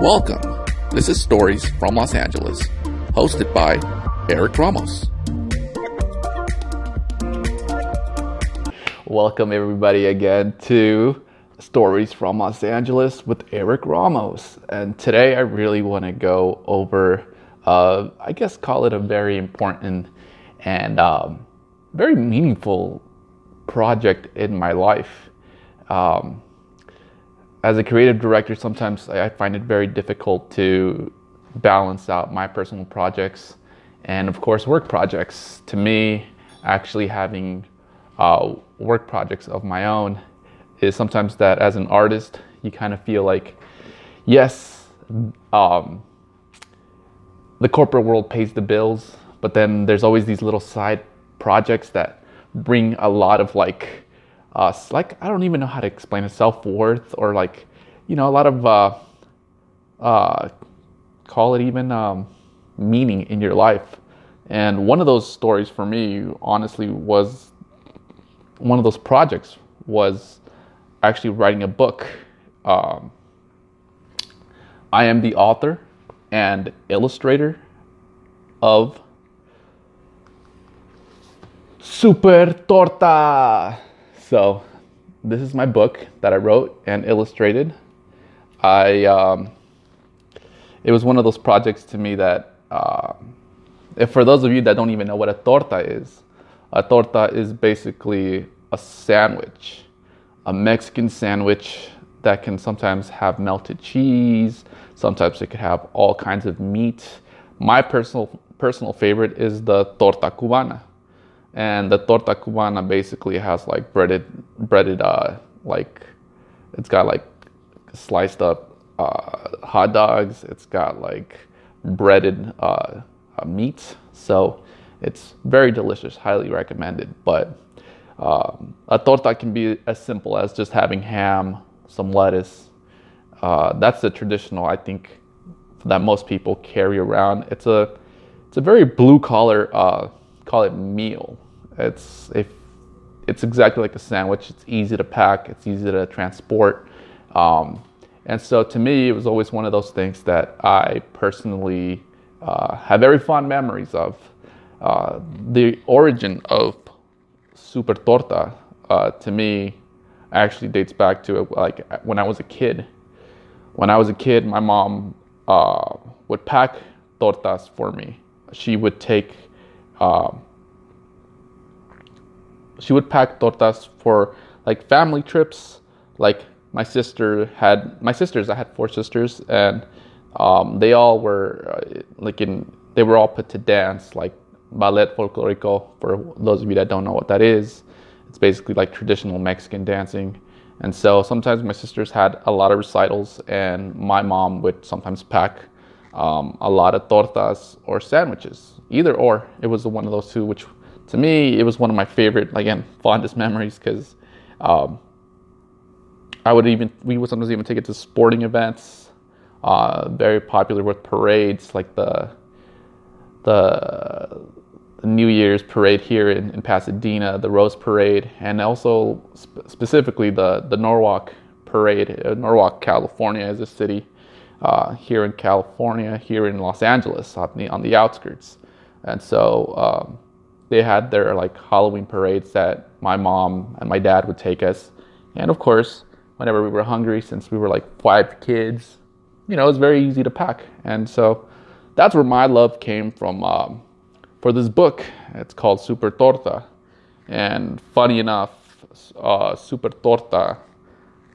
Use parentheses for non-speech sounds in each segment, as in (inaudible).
Welcome. This is Stories from Los Angeles, hosted by Eric Ramos. Welcome, everybody, again to Stories from Los Angeles with Eric Ramos. And today I really want to go over, uh, I guess, call it a very important and um, very meaningful project in my life. Um, as a creative director, sometimes I find it very difficult to balance out my personal projects and, of course, work projects. To me, actually having uh, work projects of my own is sometimes that as an artist, you kind of feel like, yes, um, the corporate world pays the bills, but then there's always these little side projects that bring a lot of like uh, like I don't even know how to explain it, self worth or like, you know, a lot of uh, uh, call it even um, meaning in your life. And one of those stories for me, honestly, was one of those projects was actually writing a book. Um, I am the author and illustrator of Super Torta. So, this is my book that I wrote and illustrated. I um, it was one of those projects to me that, uh, for those of you that don't even know what a torta is, a torta is basically a sandwich, a Mexican sandwich that can sometimes have melted cheese. Sometimes it could have all kinds of meat. My personal personal favorite is the torta cubana and the torta cubana basically has like breaded breaded uh like it's got like sliced up uh, hot dogs. It's got like breaded uh, uh, meat so it's very delicious. Highly recommended. But um, a torta can be as simple as just having ham some lettuce. Uh, that's the traditional i think that most people carry around. It's a it's a very blue collar uh, call it meal. It's if it's exactly like a sandwich. It's easy to pack. It's easy to transport. Um, and so to me, it was always one of those things that I personally uh, have very fond memories of. Uh, the origin of Super Torta uh, to me actually dates back to like when I was a kid. When I was a kid, my mom uh, would pack tortas for me. She would take um, she would pack tortas for like family trips. Like my sister had my sisters. I had four sisters, and um, they all were uh, like in. They were all put to dance, like ballet folklorico. For those of you that don't know what that is, it's basically like traditional Mexican dancing. And so sometimes my sisters had a lot of recitals, and my mom would sometimes pack um, a lot of tortas or sandwiches, either or. It was one of those two, which to me, it was one of my favorite, again, fondest memories because um, I would even, we would sometimes even take it to sporting events, uh, very popular with parades like the, the, New Year's parade here in, in Pasadena, the Rose Parade, and also sp- specifically the, the Norwalk Parade. Uh, Norwalk, California is a city uh, here in California, here in Los Angeles on the, on the outskirts. And so um, they had their like Halloween parades that my mom and my dad would take us. And of course, whenever we were hungry, since we were like five kids, you know, it was very easy to pack. And so that's where my love came from um, for this book. It's called Super Torta. And funny enough, uh, Super Torta,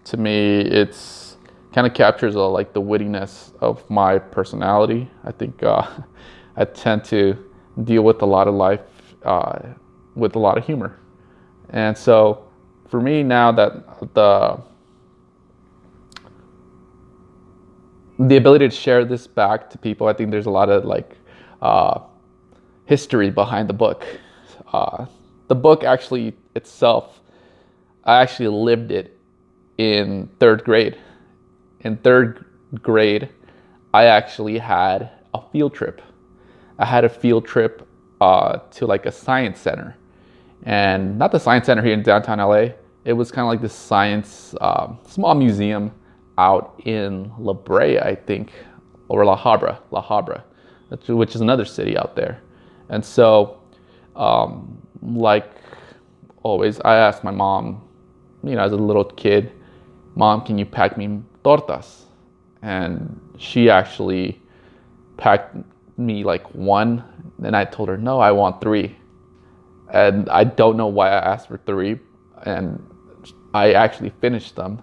to me, it's kind of captures uh, like the wittiness of my personality. I think uh, (laughs) I tend to deal with a lot of life uh, with a lot of humor. And so for me now that the the ability to share this back to people, I think there's a lot of like uh, history behind the book. Uh, the book actually itself, I actually lived it in third grade. In third grade, I actually had a field trip. I had a field trip uh, to like a science center, and not the science center here in downtown LA. It was kind of like this science um, small museum out in La Brea, I think, or La Habra, La Habra, which is another city out there. And so, um, like always, I asked my mom, you know, as a little kid, Mom, can you pack me tortas? And she actually packed me like one, and I told her, no, I want three. And I don't know why I asked for three, and I actually finished them,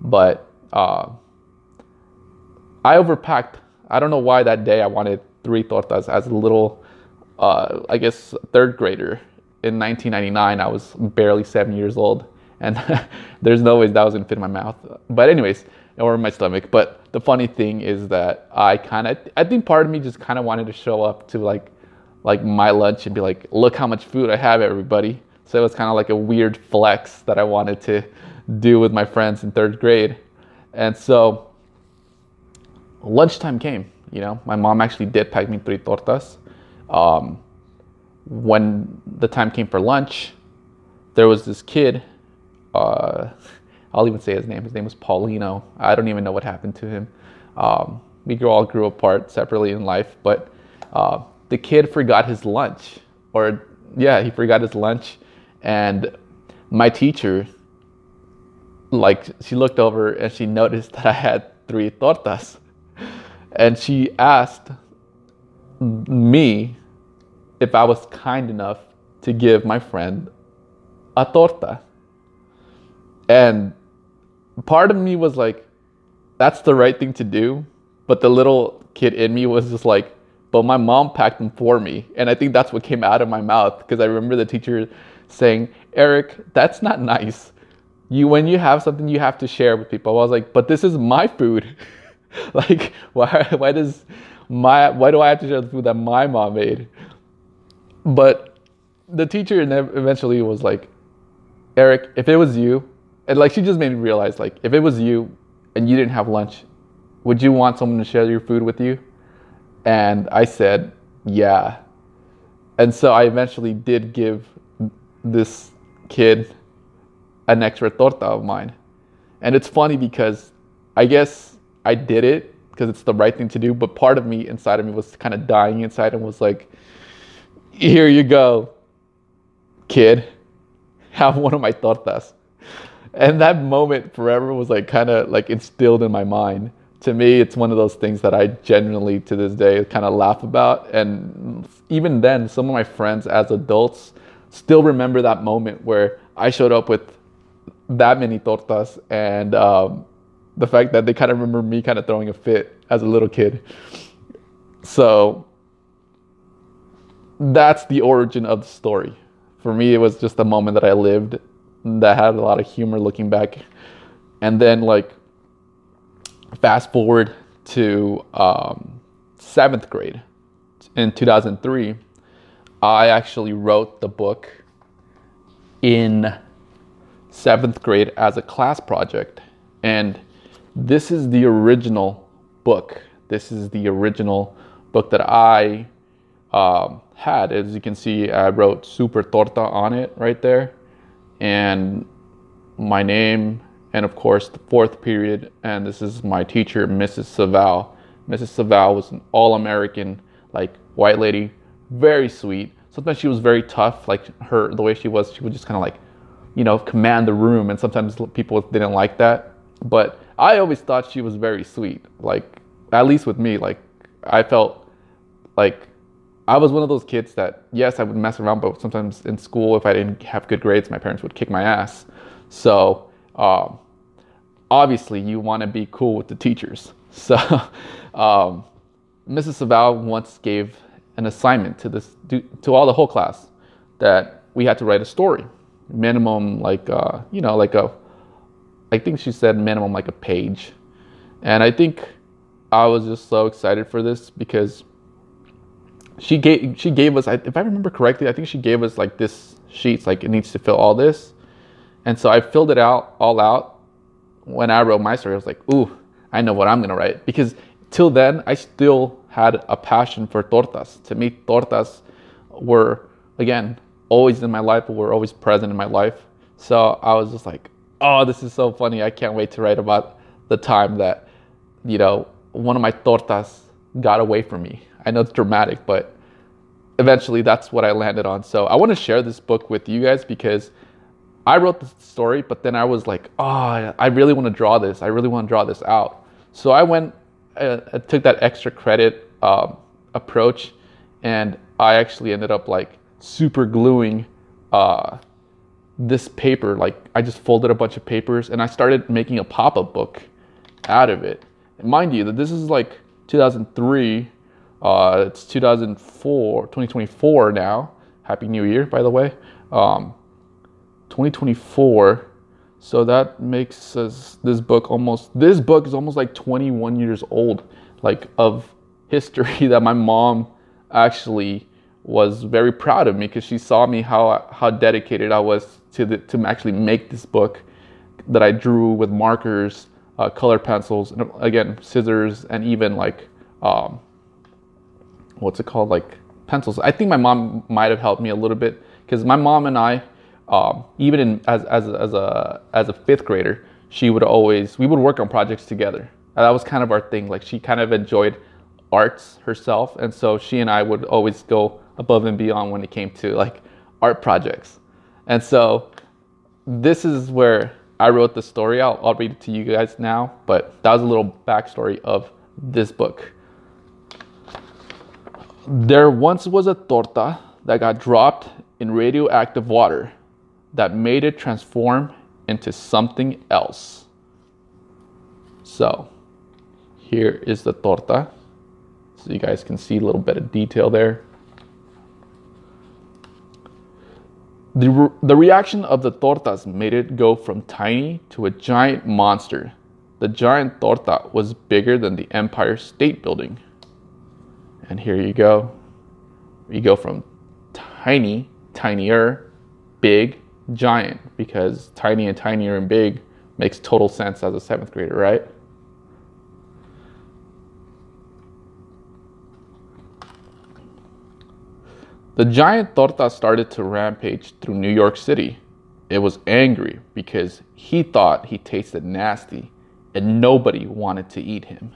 but uh, I overpacked. I don't know why that day I wanted three tortas as a little, uh, I guess, third grader. In 1999, I was barely seven years old, and (laughs) there's no way that was gonna fit in my mouth. But anyways, or my stomach. But the funny thing is that I kind of, I think part of me just kind of wanted to show up to like, like my lunch and be like, look how much food I have, everybody. So it was kind of like a weird flex that I wanted to do with my friends in third grade. And so lunchtime came, you know, my mom actually did pack me three tortas. Um, when the time came for lunch, there was this kid, uh, I'll even say his name. His name was Paulino. I don't even know what happened to him. Um, we all grew apart separately in life, but uh, the kid forgot his lunch, or yeah, he forgot his lunch, and my teacher, like, she looked over and she noticed (laughs) that I had three tortas, and she asked me if I was kind enough to give my friend a torta. And part of me was like, that's the right thing to do. But the little kid in me was just like, but my mom packed them for me. And I think that's what came out of my mouth because I remember the teacher saying, Eric, that's not nice. You when you have something you have to share with people. I was like, but this is my food. (laughs) like why why does my why do I have to share the food that my mom made? But the teacher eventually was like, Eric, if it was you, and like she just made me realize like if it was you and you didn't have lunch would you want someone to share your food with you? And i said yeah. And so i eventually did give this kid an extra torta of mine. And it's funny because i guess i did it because it's the right thing to do but part of me inside of me was kind of dying inside and was like here you go kid. (laughs) Have one of my tortas and that moment forever was like kind of like instilled in my mind. To me it's one of those things that i genuinely to this day kind of laugh about. And even then some of my friends as adults still remember that moment where i showed up with that many tortas and um, the fact that they kind of remember me kind of throwing a fit as a little kid. So that's the origin of the story. For me it was just a moment that i lived that had a lot of humor looking back. And then, like, fast forward to um, seventh grade in 2003, I actually wrote the book in seventh grade as a class project. And this is the original book. This is the original book that I um, had. As you can see, I wrote Super Torta on it right there and my name, and of course the fourth period. And this is my teacher, Mrs. Saval. Mrs. Saval was an all-American, like white lady, very sweet. Sometimes she was very tough, like her the way she was. She would just kind of like, you know, command the room, and sometimes people didn't like that. But I always thought she was very sweet. Like at least with me, like I felt like I was one of those kids that, yes, I would mess around, but sometimes in school, if I didn't have good grades, my parents would kick my ass. So, um, obviously, you want to be cool with the teachers. (laughs) So, um, Mrs. Saval once gave an assignment to this to all the whole class that we had to write a story, minimum like uh, you know like a, I think she said minimum like a page, and I think I was just so excited for this because she gave she gave us if I remember correctly, I think she gave us like this sheets like it needs to fill all this, and so I filled it out all out. When I wrote my story, I was like, ooh, I know what I'm gonna write because till then I still had a passion for tortas. To me, tortas were again always in my life, were always present in my life. So I was just like, oh, this is so funny. I can't wait to write about the time that, you know, one of my tortas got away from me. I know it's dramatic, but eventually that's what I landed on. So I want to share this book with you guys because I wrote the story, but then I was like, oh, I really want to draw this. I really want to draw this out. So I went, uh, I took that extra credit um, approach, and I actually ended up like super gluing uh, this paper. Like I just folded a bunch of papers and I started making a pop up book out of it. Mind you, that this is like 2003 uh, it's 2004, 2024 now. Happy New Year, by the way. Um, 2024. So that makes us this book almost. This book is almost like 21 years old, like of history (laughs) that my mom actually was very proud of me because she saw me how how dedicated I was to the, to actually make this book that I drew with markers, uh, color pencils, and again scissors, and even like um, what's it called like pencils. I think my mom might have helped me a little bit because my mom and i um, even in as, as, as a as a fifth grader she would always we would work on projects together. And that was kind of our thing like she kind of enjoyed arts herself. And so she and i would always go above and beyond when it came to like art projects. And so this is where i wrote the story. I'll, I'll read it to you guys now but that was a little backstory of this book there once was a torta that got dropped in radioactive water that made it transform into something else. So, here is the torta. So you guys can see a little bit of detail there. The, re- the reaction of the tortas made it go from tiny to a giant monster. The giant torta was bigger than the Empire State Building. And here you go. You go from tiny, tinier, big, giant, because tiny and tinier and big makes total sense as a seventh grader, right? The giant torta started to rampage through New York City. It was angry because he thought he tasted nasty and nobody wanted to eat him.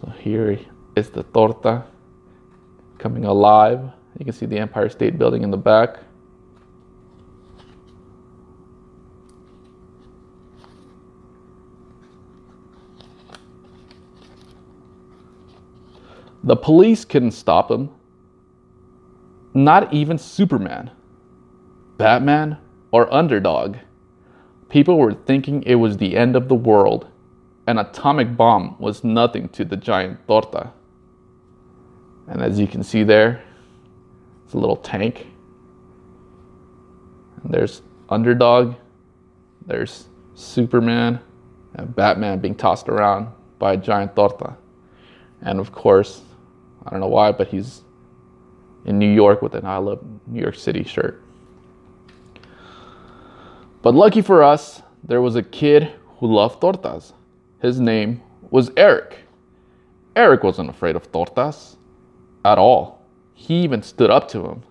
So here is the torta coming alive. You can see the Empire State Building in the back. The police couldn't stop him. Not even Superman, Batman, or Underdog. People were thinking it was the end of the world. An atomic bomb was nothing to the giant torta. And as you can see there, it's a little tank. And there's Underdog, there's Superman, and Batman being tossed around by a giant torta. And of course, I don't know why, but he's in New York with an I Love New York City shirt. But lucky for us, there was a kid who loved tortas. His name was Eric. Eric wasn't afraid of tortas at all. He even stood up to him.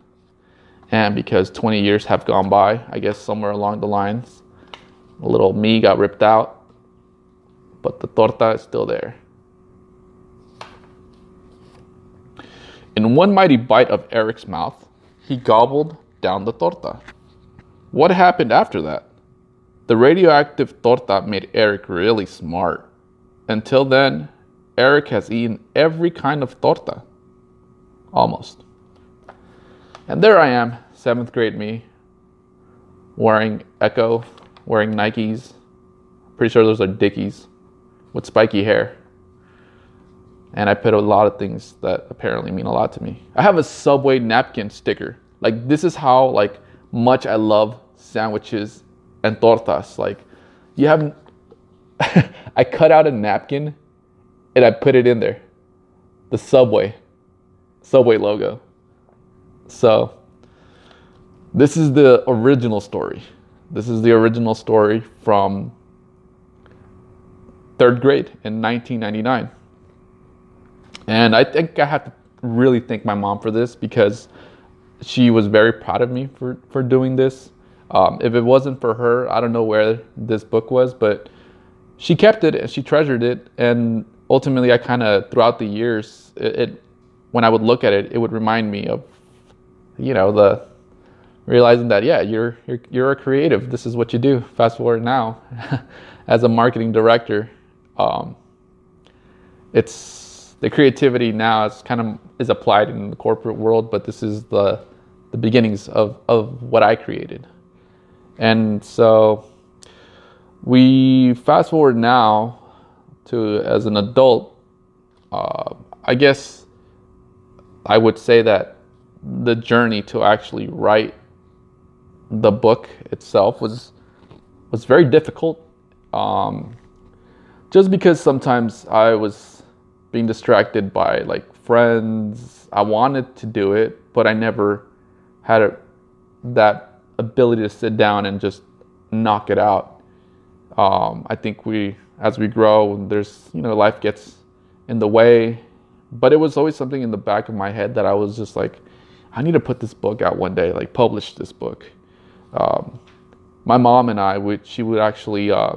And because 20 years have gone by, I guess somewhere along the lines, a little me got ripped out, but the torta is still there. In one mighty bite of Eric's mouth, he gobbled down the torta. What happened after that? The radioactive torta made Eric really smart. Until then, Eric has eaten every kind of torta. Almost. And there I am, seventh grade me, wearing Ecko, wearing Nikes. Pretty sure those are Dickies with spiky hair. And I put a lot of things that apparently mean a lot to me. I have a Subway napkin sticker. Like this is how like much I love sandwiches and tortas. Like you haven't (laughs) I cut out a napkin and I put it in there. The Subway. Subway logo. So, this is the original story. This is the original story from third grade in 1999. And I think I have to really thank my mom for this because she was very proud of me for, for doing this. Um, if it wasn't for her, I don't know where this book was, but she kept it and she treasured it. And ultimately, I kind of throughout the years, it, it when I would look at it, it would remind me of, you know, the realizing that yeah, you're you're you're a creative. This is what you do. Fast forward now, (laughs) as a marketing director, um, it's the creativity now is kind of is applied in the corporate world, but this is the the beginnings of of what I created, and so we fast forward now to as an adult. Uh, I guess I would say that the journey to actually write the book itself was was very difficult. Um, just because sometimes I was being distracted by like friends. I wanted to do it, but I never had a, that ability to sit down and just knock it out. Um, I think we, as we grow, there's you know life gets in the way, but it was always something in the back of my head that I was just like, I need to put this book out one day, like publish this book. Um, my mom and I would she would actually uh,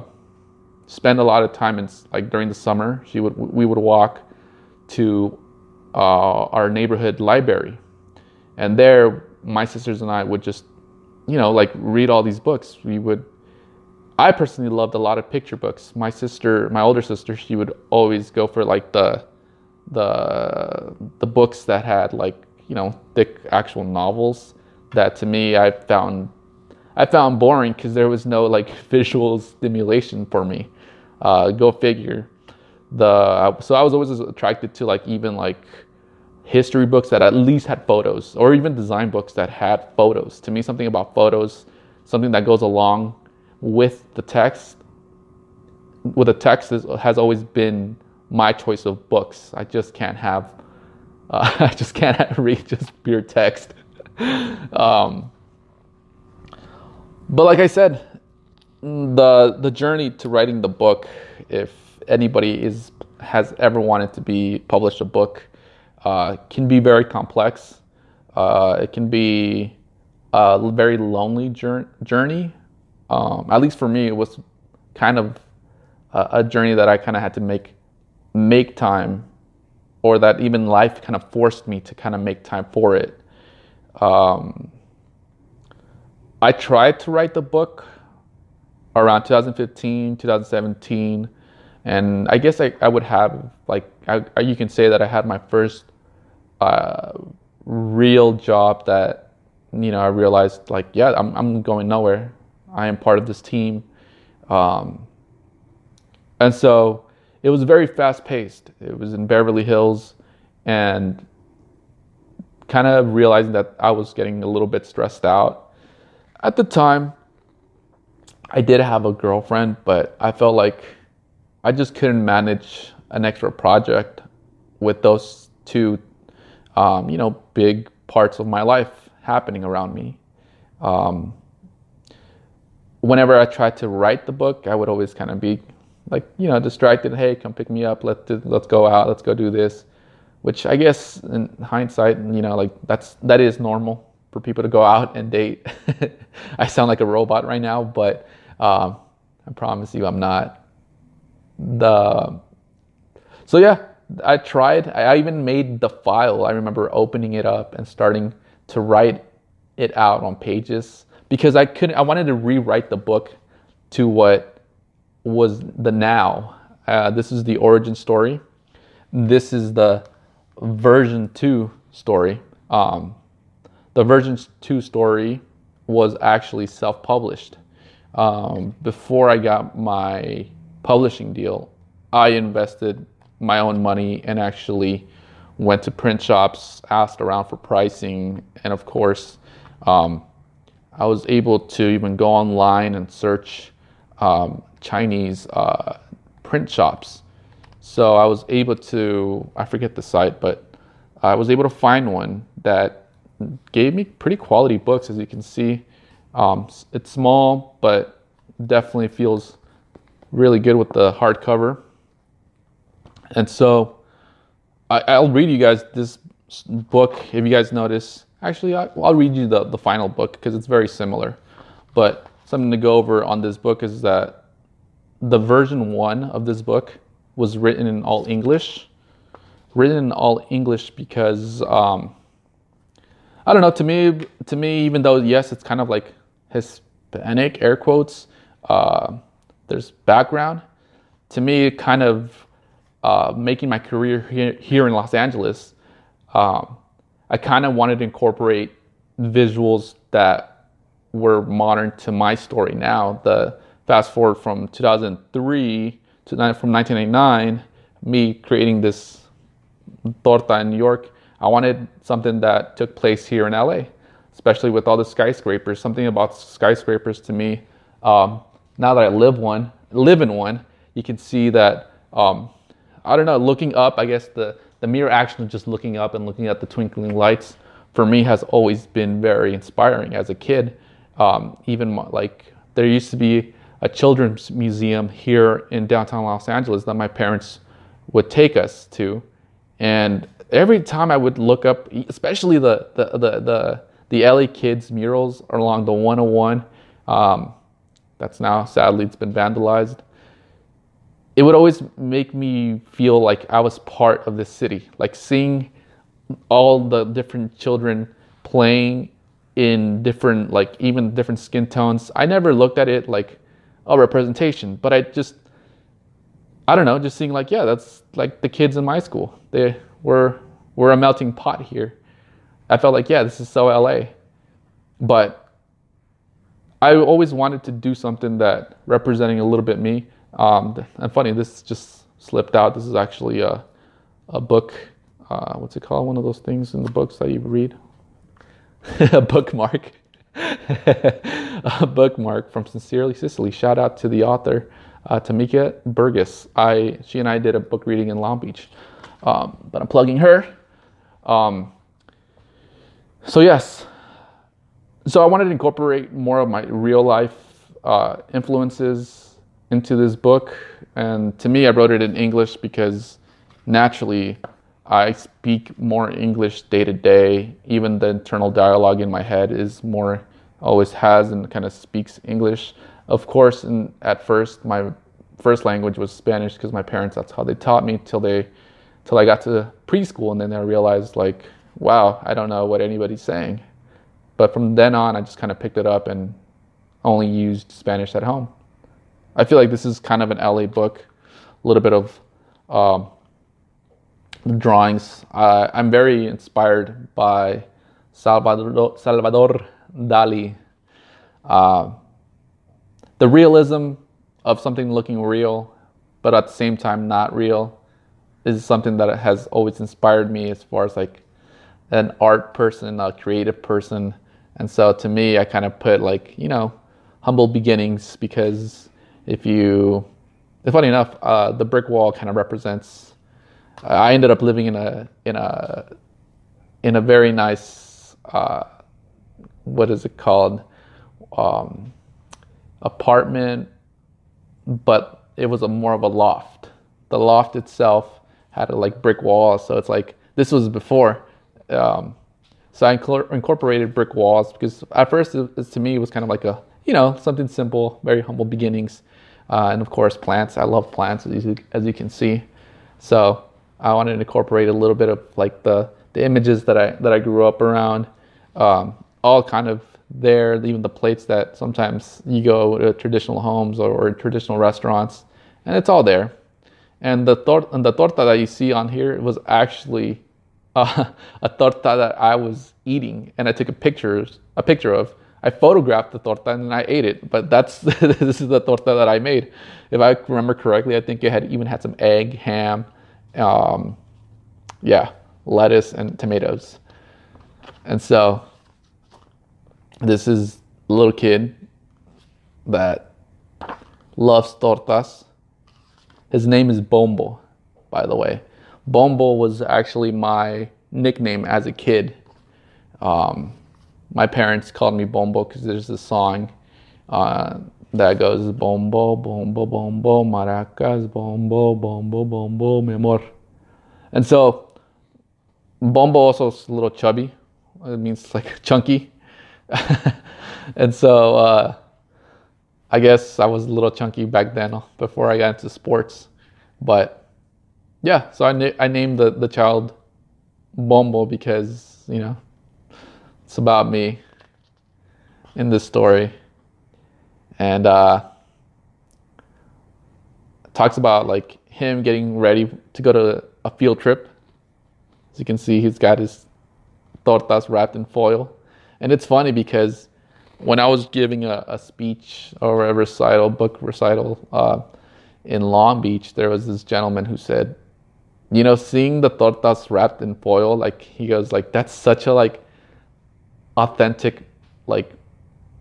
spend a lot of time in like during the summer. She would we would walk to uh, our neighborhood library, and there my sisters and I would just you know like read all these books. We would. I personally loved a lot of picture books. My sister, my older sister, she would always go for like the the the books that had like you know thick actual novels that to me I found I found boring because there was no like (laughs) visual stimulation for me. Uh, go figure. The so I was always attracted to like even like history books that at least had photos, or even design books that had photos. To me, something about photos, something that goes along with the text, with the text is, has always been my choice of books. I just can't have, uh, (laughs) I just can't (laughs) read just pure text. (laughs) um, but like I said, the the journey to writing the book, if anybody is has ever wanted to be published a book, uh, can be very complex. Uh, it can be a very lonely journey. Um, at least for me, it was kind of a, a journey that I kind of had to make make time, or that even life kind of forced me to kind of make time for it. Um, I tried to write the book around 2015, 2017, and I guess I, I would have like I, you can say that I had my first uh, real job that you know I realized like yeah I'm I'm going nowhere. I am part of this team, um, and so it was very fast paced. It was in Beverly Hills, and kind of realizing that I was getting a little bit stressed out at the time, I did have a girlfriend, but I felt like I just couldn't manage an extra project with those two, um, you know, big parts of my life happening around me. Um, whenever I tried to write the book, I would always kind of be like, you know, distracted. Hey, come pick me up. Let's let's go out. Let's go do this. Which I guess in hindsight, you know, like that's that is normal for people to go out and date. (laughs) I sound like a robot right now, but um, I promise you I'm not. The so yeah, I tried. I even made the file. I remember opening it up and starting to write it out on pages because I couldn't. I wanted to rewrite the book to what was the now. Uh, this is the origin story. This is the version two story. Um, the version 2 story was actually self published. Um, before I got my publishing deal, I invested my own money and actually went to print shops, asked around for pricing, and of course, um, I was able to even go online and search um, Chinese uh, print shops. So I was able to, I forget the site, but I was able to find one that gave me pretty quality books, as you can see. Um, it's small, but definitely feels really good with the hardcover. And so I, will read you guys this book if you guys notice. Actually, I, will read you the, the final book because it's very similar. But something to go over on this book is that the version one of this book was written in all English. Written in all English because um, I don't know. To me, to me, even though yes, it's kind of like Hispanic air quotes. Uh, there's background. To me, kind of uh, making my career here, here in Los Angeles, um, I kind of wanted to incorporate visuals that were modern to my story now. The fast forward from 2003 to from 1989, me creating this torta in New York, I wanted something that took place here in LA, especially with all the skyscrapers. Something about skyscrapers to me, um, now that I live one, live in one, you can see that. Um, I don't know. Looking up, I guess the the mere action of just looking up and looking at the twinkling lights for me has always been very inspiring as a kid. Um, even like there used to be a children's museum here in downtown Los Angeles that my parents would take us to, and every time I would look up, especially the the the the, the LA kids murals along the 101, um, that's now sadly it's been vandalized it would always make me feel like I was part of the city, like seeing all the different children playing in different, like even different skin tones. I never looked at it like a representation, but I just, I don't know, just seeing like, yeah, that's like the kids in my school. They were, we're a melting pot here. I felt like, yeah, this is so LA. But I always wanted to do something that representing a little bit me um, and funny, this just slipped out. This is actually a, a book. Uh, what's it called? One of those things in the books that you read. (laughs) a bookmark. (laughs) a bookmark from Sincerely Sicily. Shout out to the author, uh, Tamika Burgess. I she and I did a book reading in Long Beach, um, but I'm plugging her. Um, so yes, so I wanted to incorporate more of my real life uh, influences into this book. And to me, I wrote it in English because naturally I speak more English day to day. Even the internal dialogue in my head is more, always has and kind of speaks English. Of course, and at first, my first language was Spanish because my parents, that's how they taught me till they, till I got to preschool. And then I realized like, wow, I don't know what anybody's saying. But from then on, I just kind of picked it up and only used Spanish at home. I feel like this is kind of an LA book, a little bit of um, drawings. Uh, I'm very inspired by Salvador, Salvador Dali. Uh, the realism of something looking real, but at the same time not real, is something that has always inspired me as far as like an art person, a creative person. And so to me, I kind of put like, you know, humble beginnings because if you, funny enough, uh, the brick wall kind of represents. I ended up living in a in a in a very nice uh, what is it called um, apartment, but it was a more of a loft. The loft itself had a like brick wall, so it's like this was before. Um, so I incorporated brick walls because at first, it, to me, it was kind of like a you know something simple, very humble beginnings. Uh, and of course, plants. I love plants, as you, as you can see. So I wanted to incorporate a little bit of like the, the images that I that I grew up around, um, all kind of there. Even the plates that sometimes you go to traditional homes or, or traditional restaurants, and it's all there. And the tor- and the torta that you see on here was actually uh, (laughs) a torta that I was eating, and I took a picture a picture of I photographed the torta and I ate it, but that's (laughs) this is the torta that I made. If I remember correctly, I think it had even had some egg, ham, um, yeah, lettuce and tomatoes. And so this is a little kid that loves tortas. His name is Bombo, by the way. Bombo was actually my nickname as a kid. Um, my parents called me Bombo because there's a song uh, that goes Bombo, Bombo, Bombo, Maracas, Bombo, Bombo, Bombo, mi amor. And so Bombo also is a little chubby. It means like chunky. (laughs) and so uh, I guess I was a little chunky back then before I got into sports. But yeah, so I, na- I named the, the child Bombo because, you know, it's about me in this story. And uh, talks about like him getting ready to go to a field trip. As you can see, he's got his tortas wrapped in foil. And it's funny because when I was giving a, a speech or a recital, book recital uh, in Long Beach, there was this gentleman who said, you know, seeing the tortas wrapped in foil, like he goes, like that's such a like authentic, like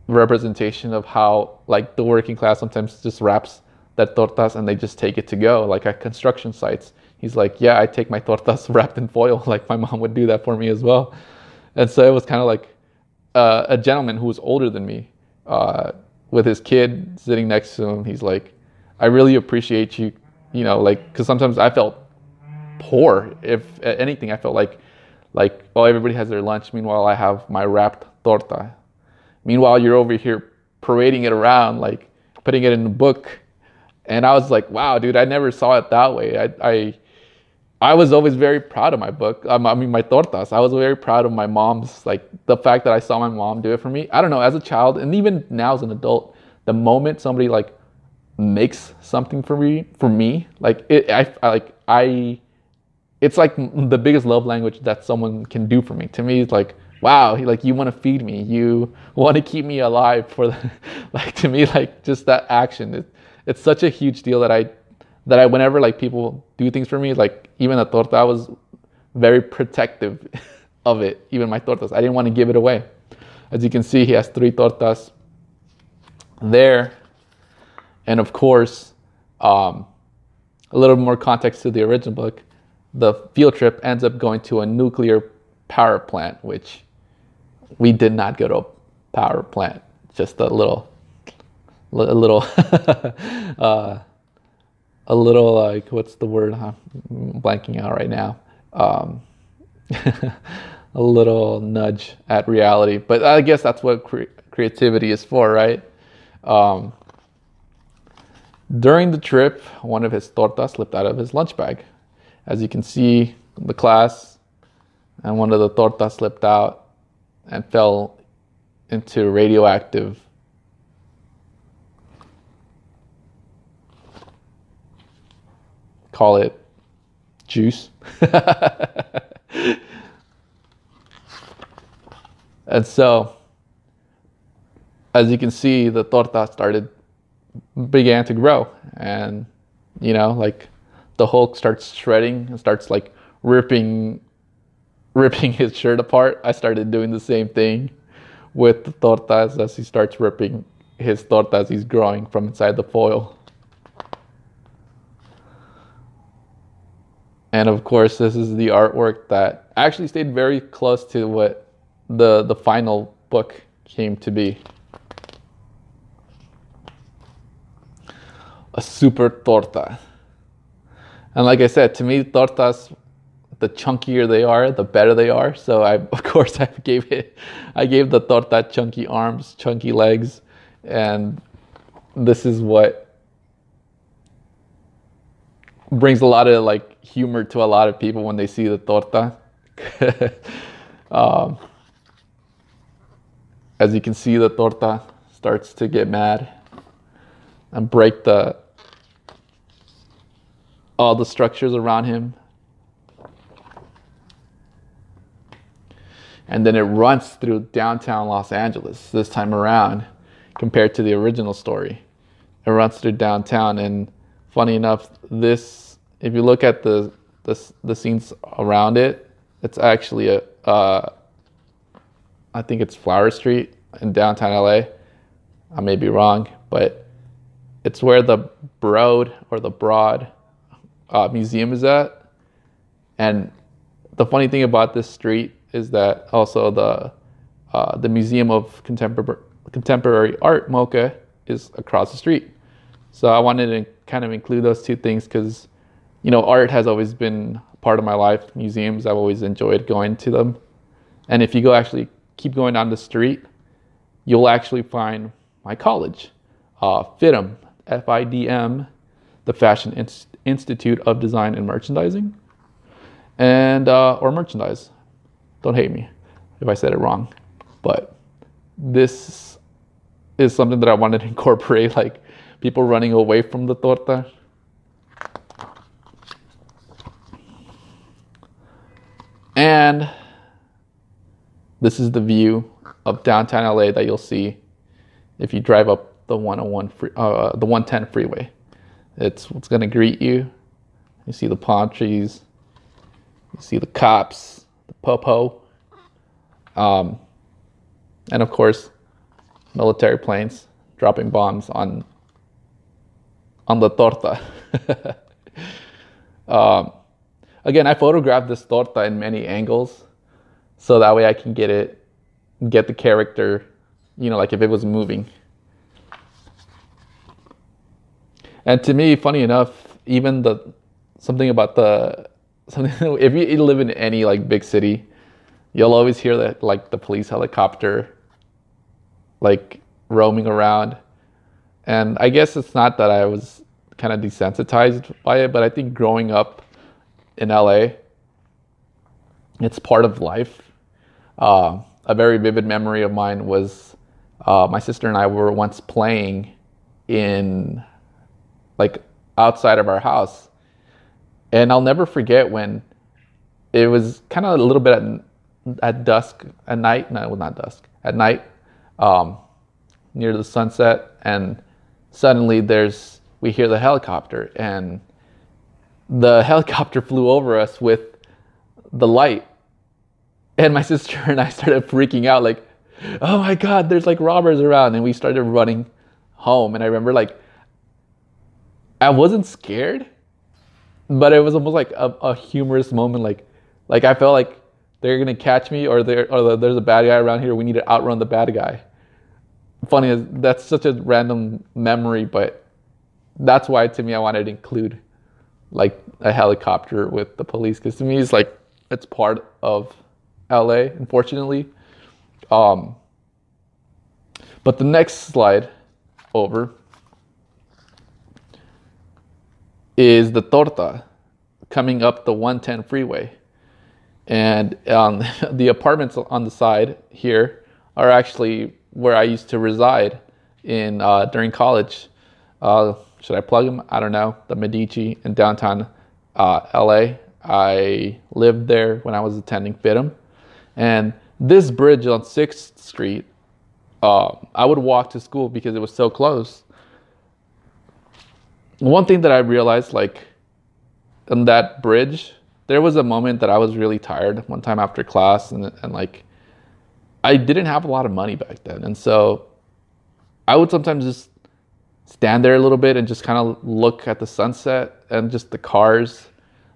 representation of how like the working class sometimes just wraps that tortas and they just take it to go, like at construction sites. He's like, yeah, I take my tortas (laughs) wrapped in foil, (laughs) like my mom would do that for me as well. And so it was kind of like uh, a gentleman who was older than me, uh, with his kid sitting next to him. He's like, I really appreciate you, you know, like because sometimes I felt poor. If anything, I felt like like oh everybody has their lunch. Meanwhile, I have my wrapped torta. Meanwhile, you're over here parading it around, like putting it in a book. And I was like, wow, dude, I never saw it that way. I, I I was always very proud of my book. Um, I mean, my tortas. I was very proud of my mom's, like the fact that I saw my mom do it for me. I don't know, as a child, and even now as an adult, the moment somebody like makes something for me, for me, like it, I, I like I, it's like the biggest love language that someone can do for me. To me, it's like, wow, like you want to feed me, you (laughs) want to keep me alive for, the, (laughs) like to me, like just that action. It, it's such a huge deal that I that I whenever like people do things for me, like even a torta, I was very protective (laughs) of it, even my tortas. I didn't want to give it away. As you can see, he has three tortas there. And of course, um, a little more context to the original book. The field trip ends up going to a nuclear power plant, which we did not go to a power plant. Just a little, a little (laughs) uh, a little like what's the word? I'm blanking out right now. Um, (laughs) a little nudge at reality, but I guess that's what cre- creativity is for, right? Um, during the trip, one of his tortas slipped out of his lunch bag. As you can see, the class and one of the tortas slipped out and fell into radioactive call it juice. (laughs) and so, as you can see, the torta started, began to grow. And, you know, like the Hulk starts shredding and starts like ripping, ripping (laughs) his shirt apart. I started doing the same thing with the tortas as he starts ripping his torta as he's growing from inside the foil. And of course, this is the artwork that actually stayed very close to what the, the final book came to be. A super torta. And like I said, to me, tortas, the chunkier they are, the better they are. So I, (laughs) of course, I gave it, I gave the torta chunky arms, chunky legs, and this is what brings a lot of like humor to a lot of people when they see the torta. (laughs) um, as you can see, the torta starts to get mad and break the all the structures around him. And then it runs through downtown Los Angeles this time around compared to the original story. It runs through downtown and funny enough, this if you look at the the, the scenes around it, it's actually a uh, I think it's Flower Street in downtown LA. I may be wrong, but it's where the Broad or the Broad uh, Museum is at. And the funny thing about this street is that also the uh, the Museum of Contemporary Contemporary Art MoCA is across the street. So I wanted to kind of include those two things because, you know, art has always been part of my life. Museums, I've always enjoyed going to them. And if you go actually keep going down the street, you'll actually find my college, uh, FIDM, F I D M, the Fashion Inst- Institute of Design and Merchandising, and uh, or merchandise. Don't hate me if I said it wrong, but this is something that I wanted to (laughs) incorporate, like people running away from the torta. And this is the view of downtown LA that you'll see if you drive up the 101 free, uh, the 110 freeway. It's what's gonna greet you. You see the palm trees. You see the cops, the popo, um, and of course, military planes dropping bombs on on the torta. (laughs) um, again, I photographed this torta in many angles, so that way I can get it, get the character, you know, like if it was moving. And to me, funny enough, even the something about the (laughs) something if you live in any like big city, you'll always hear that like the police helicopter like roaming around. And I guess it's not that I was kind of desensitized by it, but I think growing up in LA, it's part of life. Uh, a very vivid memory of mine was uh, my sister and I were once playing in like outside of our house. And I'll never forget when it was kind of a little bit at, at dusk at night. No, well, not dusk at night, um, near the sunset, and suddenly there's we hear the helicopter, and the (laughs) helicopter flew over us with the light, and my (laughs) sister and I started freaking out, like, "Oh my God, there's like robbers around!" And we started running home, and I remember like I wasn't scared, but it was almost like a, a, humorous moment. Like, like I felt like they're gonna catch me, or or there's a bad guy around here. We need to outrun the bad guy. Funny, that's such a random memory, but that's why to me I wanted to include like a helicopter with the police because to me it's like it's part of LA, unfortunately. Um, but the next slide over is the torta coming up the 110 freeway. And um, (laughs) the apartments on the side here are actually where I used to reside in uh, during college. Uh, should I plug them? I don't know. The Medici in downtown uh, LA. I lived there when I was attending FIDM. And this bridge on 6th Street, uh, I would walk to school because it was so close one thing that I realized, like on that bridge, there was a moment that I was really tired one time after class, and, and like I didn't have a lot of money back then, and so I would sometimes just stand there a little bit and just kind of look at the sunset and just the cars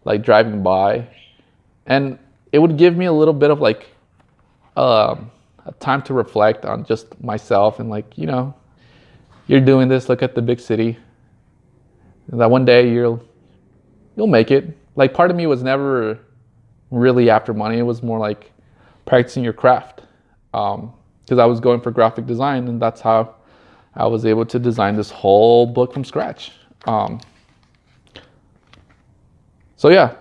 like driving by, and it would give me a little bit of like um, a time to reflect on just myself and like you know you're doing this look at the big city that one day you'll you'll make it. Like part of me was never really after money. It was more like practicing your craft. Because um, I was going for graphic design, and that's how I was able to design this whole book from scratch. Um, so yeah,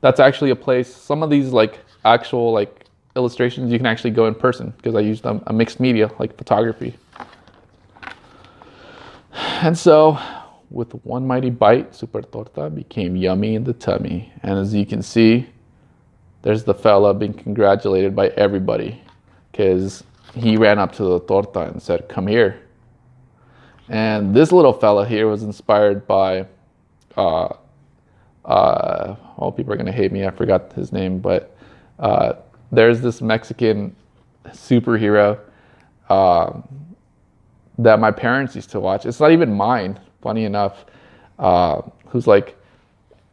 that's actually a place. Some of these like actual like illustrations you can actually go in person because I used a, a mixed media like photography. And so with one mighty bite, Super Torta became yummy in the tummy. And as you can see, there's the fella being congratulated by everybody because he ran up to the torta and said, Come here. And this little fella here was inspired by, uh, uh, all people are going to hate me, I forgot his name, but uh, there's this Mexican superhero um, that my parents used to watch. It's not even mine funny enough, uh, who's like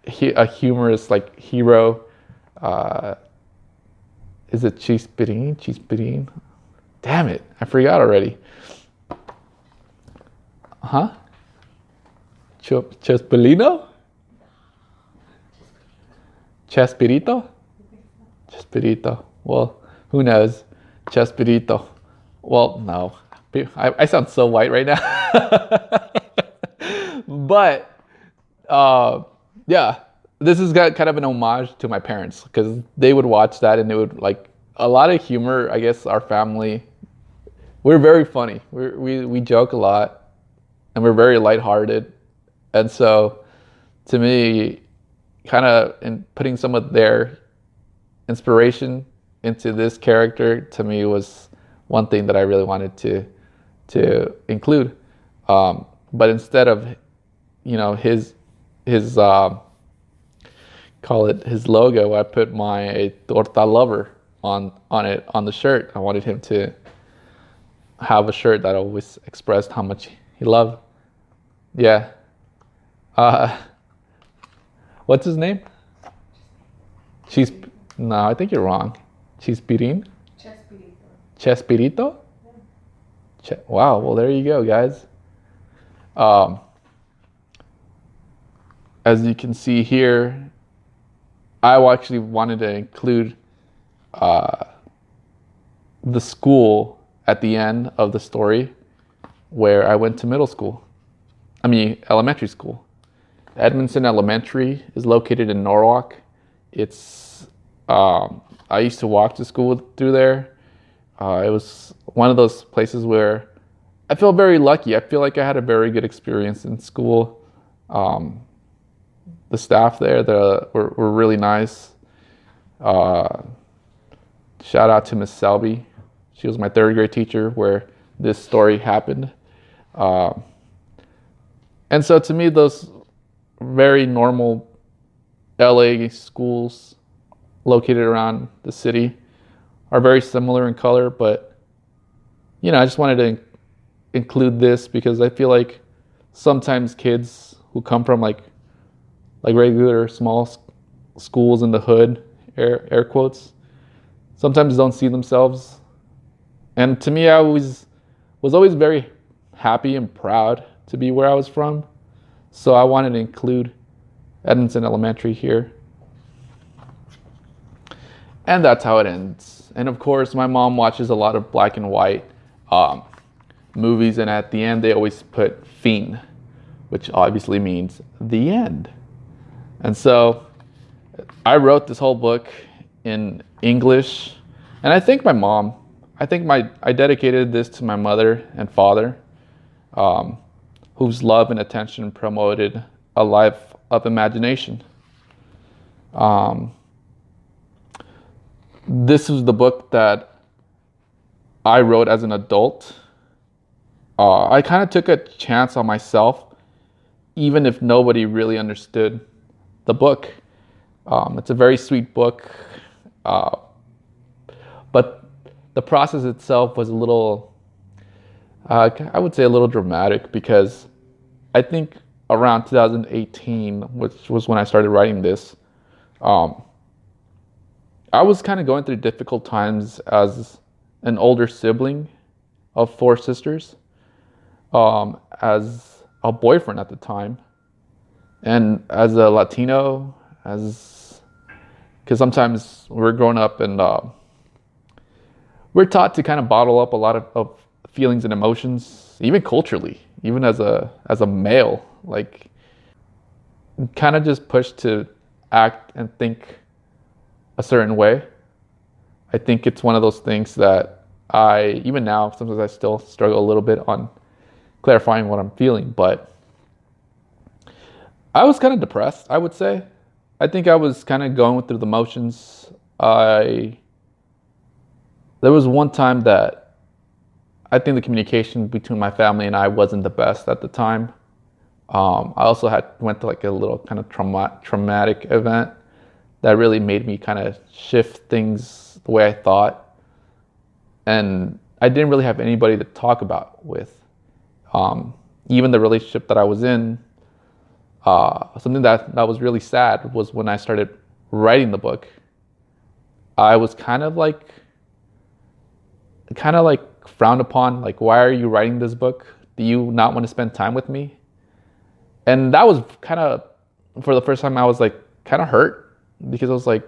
he, a humorous like hero. Uh, is it Chispirin? Chispirin? Damn it, I forgot already. Huh? Ch- Chespirito? Chespirito? Chespirito. Well, who knows? Chespirito. Well, no. I, I sound so white right now. (laughs) but uh, yeah, this is got kind of an homage to my parents because they would watch that and it would like a lot of humor. I guess our family, we're very funny. We're, we we joke a lot, and we're very lighthearted, and so to me, kind of in putting some of their inspiration into this character to me was one thing that I really wanted to to include. Um, but instead of, you know, his his uh, call it his logo, I put my torta lover on on it on the shirt. I wanted him to have a shirt that always expressed how much he loved. Yeah. Uh, (laughs) what's his name? She's no, I think you're wrong. Chispirin? Chespirito. Chespirito? Yeah. wow, well, there you go, guys. Um, as you can see here, I actually wanted to include uh, the school at the end of the story where I went to middle school. I mean, elementary school. Edmondson Elementary is located in Norwalk. It's um, I used to walk to school through there. Uh, it was one of those places where I feel very lucky. I feel like I had a very good experience in school. Um, the staff there the, were, were really nice. Uh, shout out to Miss Selby. She was my third grade teacher where this story happened. Uh, and so to me, those very normal LA schools located around the city are very similar in color, but you know, I just wanted to include this because I feel like sometimes kids who come from like like regular small schools in the hood, air air quotes, sometimes don't see themselves. And to me, I always was always very happy and proud to be where I was from. So I wanted to include Edmondson Elementary here and that's how it ends. And of course, my mom watches a lot of black and white um, movies, and at the end, they always put fin, which obviously means the end. And so I wrote this whole book in English, and I think my mom, I think my, I dedicated this to my mother and father, um, whose love and attention promoted a life of imagination. Um, this is the book that I wrote as an adult. Uh, I kind of took a chance on myself, even if nobody really understood the book. Um, it's a very sweet book, uh, but the process itself was a little, uh, I would say, a little dramatic because I think around 2018, which was when I started writing this, um, I was kind of going through difficult times as an older sibling of four sisters, um, as a boyfriend at the time, and as a Latino, as because sometimes we're growing up and uh, we're taught to kind of bottle up a lot of, of feelings and emotions, even culturally, even as a as a male, like kind of just pushed to act and think a certain way. I think it's one of those things that I, even now, sometimes I still struggle a little bit on clarifying what I'm feeling, but I was kind of depressed, I would say. I think I was kind of going through the motions. I, there was one time that I think the communication between my family and I wasn't the best at the time. Um, I also had went to like a little kind of trauma, traumatic event that really made me kind of shift things the way I thought. And I didn't really have anybody to talk about with. Um, even the relationship that I was in, uh, something that, that was really sad was when I started writing the book. I was kind of like, kind of like frowned upon. Like, why are you writing this book? Do you not want to spend time with me? And that was kind of, for the first time, I was like, kind of hurt because I was like,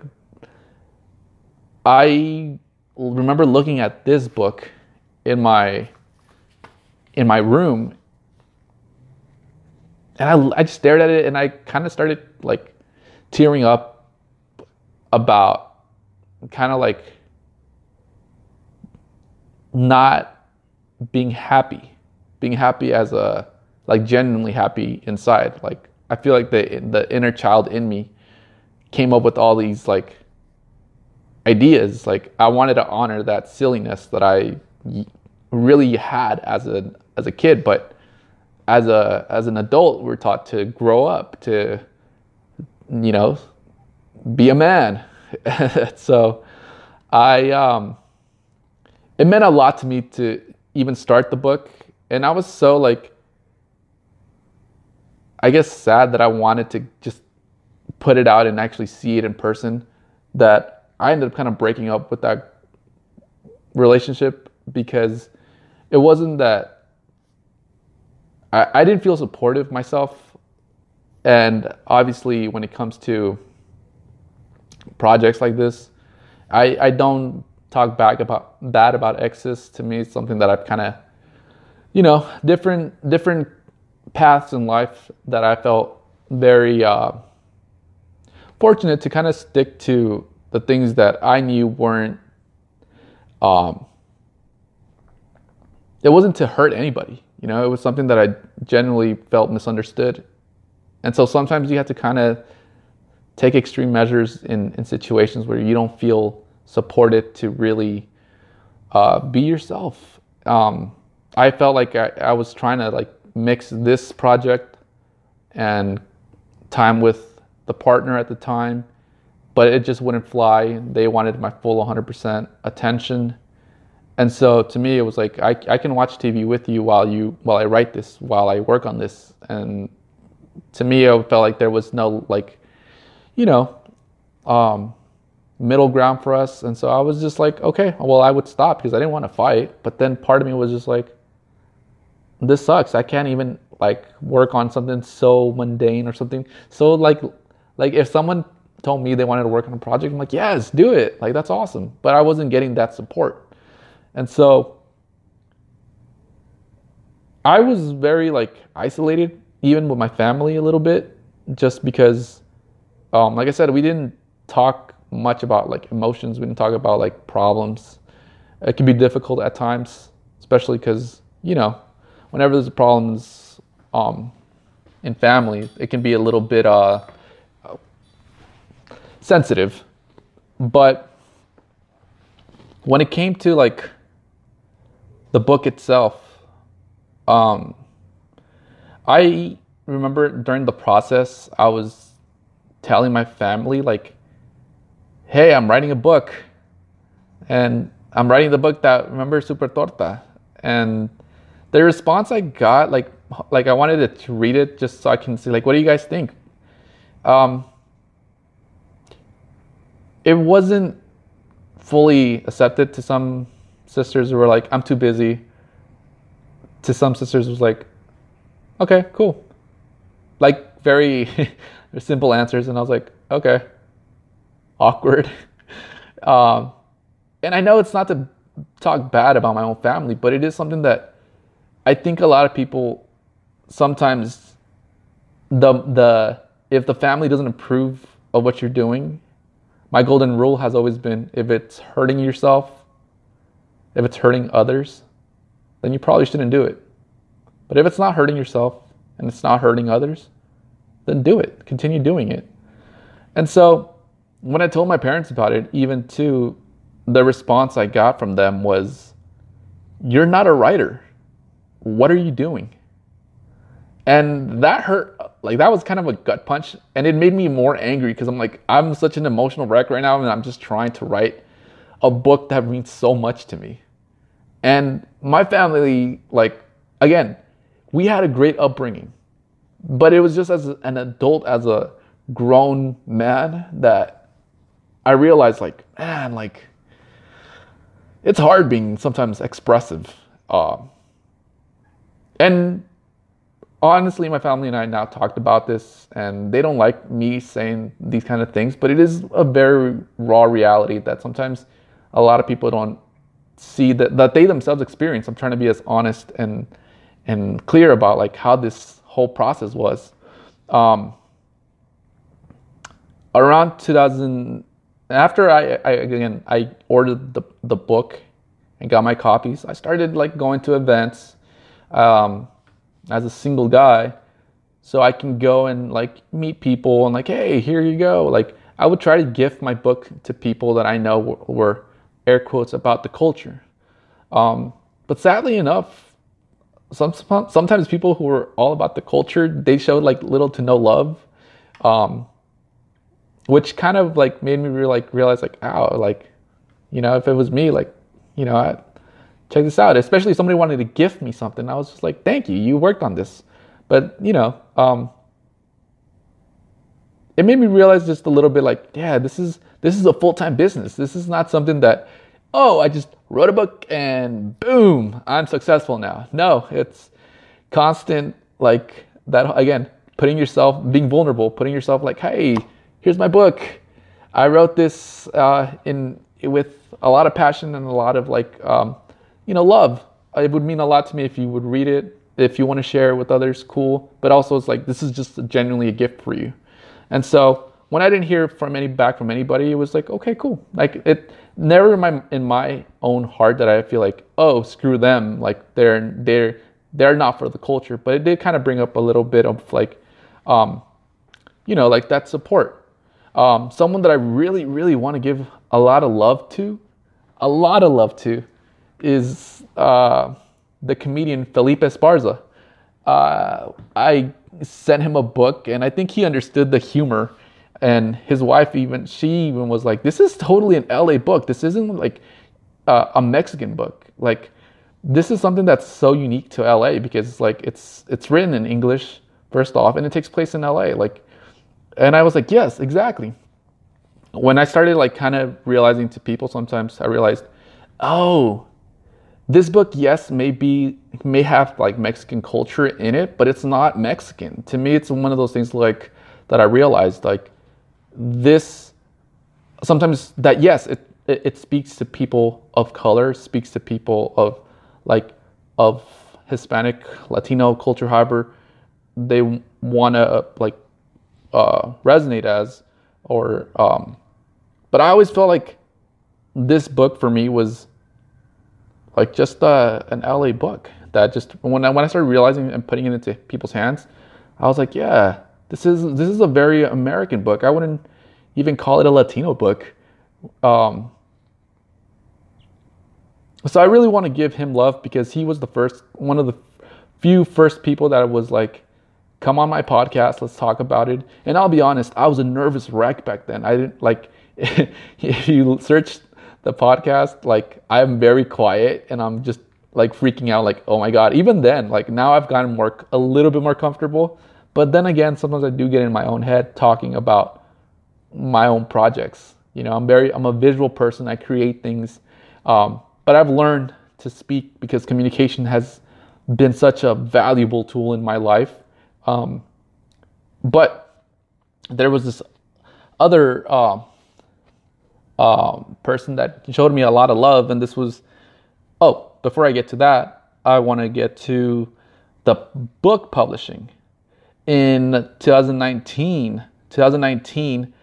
I remember looking at this book in my in my room and I, I just stared at it and I kind of started like tearing up about kind of like not being happy, being happy as a like genuinely happy inside. Like I feel like the the inner child in me came up with all these like ideas. Like I wanted to honor that silliness that I really had as a as a kid, but as a as an adult, we're taught to grow up, to you know, be a man. (laughs) so I um it meant a lot to me to even start the book and I was so like I guess sad that I wanted to just put it out and actually see it in person that I ended up kind of breaking up with that relationship because it wasn't that I, I didn't feel supportive myself. And obviously, when it comes to projects like this, I, I don't talk back about bad about exes. To me, it's something that I've kind of, you know, different different paths in life that I felt very uh, fortunate to kind of stick to the things that I knew weren't. Um, it wasn't to hurt anybody. You know, it was something that I genuinely felt misunderstood. And so sometimes you have to kind of take extreme measures in, in situations where you don't feel supported to really uh, be yourself. Um, I felt like I, I was trying to like mix this project and time with the partner at the time, but it just wouldn't fly. They wanted my full 100% attention and so to me it was like I, I can watch tv with you while you while i write this while i work on this. And to me it felt like there was no like you know um, middle ground for us. And so i was just like okay well i would stop because i didn't want to fight. But then part of me was just like this sucks. I can't even like work on something so mundane or something. So like like if someone told me they wanted to work on a project i'm like yes do it. Like that's awesome. But i wasn't getting that support and so I was very like isolated, even with my family a little bit, just because, um, like I said, we didn't talk much about like emotions. We didn't talk about like problems. It can be difficult at times, especially because you know, whenever there's problems um, in family, it can be a little bit uh, sensitive. But when it came to like the book itself, um, I remember during the process, I was telling my family, like, hey, I'm writing a book. And I'm writing the book that, remember, Super Torta. And the response I got, like, like I wanted to read it just so I can see, like, what do you guys think? Um, it wasn't fully accepted to some sisters were like, I'm too busy. To some sisters was like, okay, cool. Like very (laughs) simple answers. And I was like, okay, awkward. (laughs) um, and I know it's not to talk bad about my own family, but it is something that I think a lot of people sometimes the the if the family doesn't approve of what you're doing, my golden rule has always been if it's hurting yourself if it's hurting others, then you probably shouldn't do it. But if it's not hurting yourself and it's not hurting others, then do it. Continue doing it. And so when I told my parents about it, even too, the response I got from them was, You're not a writer. What are you doing? And that hurt. Like, that was kind of a gut punch. And it made me more angry because I'm like, I'm such an emotional wreck right now. And I'm just trying to write a book that means so much to me. And my family, like, again, we had a great upbringing, but it was just as an adult, as a grown man, that I realized, like, man, like, it's hard being sometimes expressive. Uh, and honestly, my family and I now talked about this, and they don't like me saying these kind of things, but it is a very raw reality that sometimes a lot of people don't see that, that they themselves experience. I'm trying to be as honest and and clear about like how this whole process was. Um, around 2000, after I, I again I ordered the the book and got my copies, I started like going to events um, as a single guy, so I can go and like meet people and like, hey, here you go. Like I would try to gift my book to people that I know were, were air quotes about the culture. Um, but sadly enough, some, sometimes people who were all about the culture, they showed like little to no love, um, which kind of like made me re- like realize like, ow, like, you know, if it was me, like, you know, I, check this out. Especially if somebody wanted to gift me something, I was just like, thank you, you worked on this. But you know, um, it made me realize just a little bit like, yeah, this is this is a full time business. This is not something that oh, I just wrote a book and boom, I'm successful now. No, it's constant, like that, again, putting yourself, being vulnerable, putting yourself like, hey, here's my book. I wrote this uh, in with a lot of passion and a lot of like, um, you know, love. It would mean a lot to me if you would read it. If you want to share it with others, cool. But also, it's like this is just genuinely a gift for you. And so when I didn't hear from any back from anybody, it was like, okay, cool. Like it never in my in my own heart that I feel like, oh, screw them. Like they're they're they're not for the culture. But it did kind of bring up a little bit of like, um, you know, like that support. Um, someone that I really, really want to give a lot of love to, a lot of love to, is uh, the comedian Felipe Esparza. Uh, I sent him a book, and I think he understood the humor and his wife even she even was like this is totally an la book. This isn't like uh, a mexican book. Like this is something that's so unique to la because it's like it's it's written in english first off and it takes place in la like and i was like yes exactly. When i started like kind of realizing to people sometimes i realized oh this book yes may be may have like mexican culture in it but it's not mexican. To me it's one of those things like that i realized like this sometimes that yes it, it, it speaks to people of color speaks to people of like of hispanic latino culture. However they want to like uh, resonate as or um, but i always felt like this book for me was like just uh, an la book that just when I, when I started realizing and putting it into people's hands i was like yeah this is this is a very american book i wouldn't even call it a Latino book. Um, so I really want to give him love because he was the first, one of the few first people that was like, come on my podcast, let's talk about it. And I'll be honest, I was a nervous wreck back then. I didn't like, (laughs) if you search the podcast, like I'm very quiet and I'm just like freaking out, like, oh my God. Even then, like now I've gotten more, a little bit more comfortable. But then again, sometimes I do get in my own head talking about my own projects. You know, I'm very I'm a visual person. I create things, um, but I've learned to speak because communication has been such a valuable tool in my life. Um, but there was this other uh, uh, person that showed me a lot of love, and this was oh. Before I get to that, I want to get to the book publishing in 2019. 2019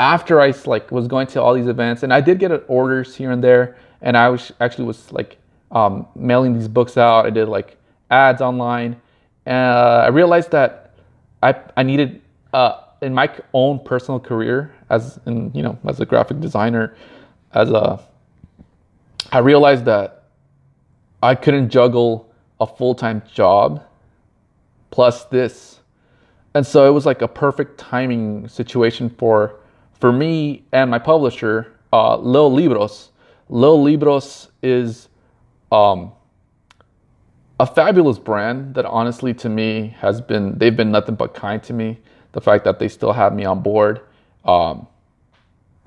after I like was going to all these events, and I did get orders here and there, and I was actually was like um, mailing these books out. I did like ads online, and uh, I realized that I I needed uh, in my own personal career as in you know as a graphic designer, as a I realized that I couldn't juggle a full time job plus this, and so it was like a perfect timing situation for for me and my publisher, uh, Lil Libros. Lil Libros is um, a fabulous brand that honestly to me has been, they've been nothing but kind to me. The fact that they still have me on board um,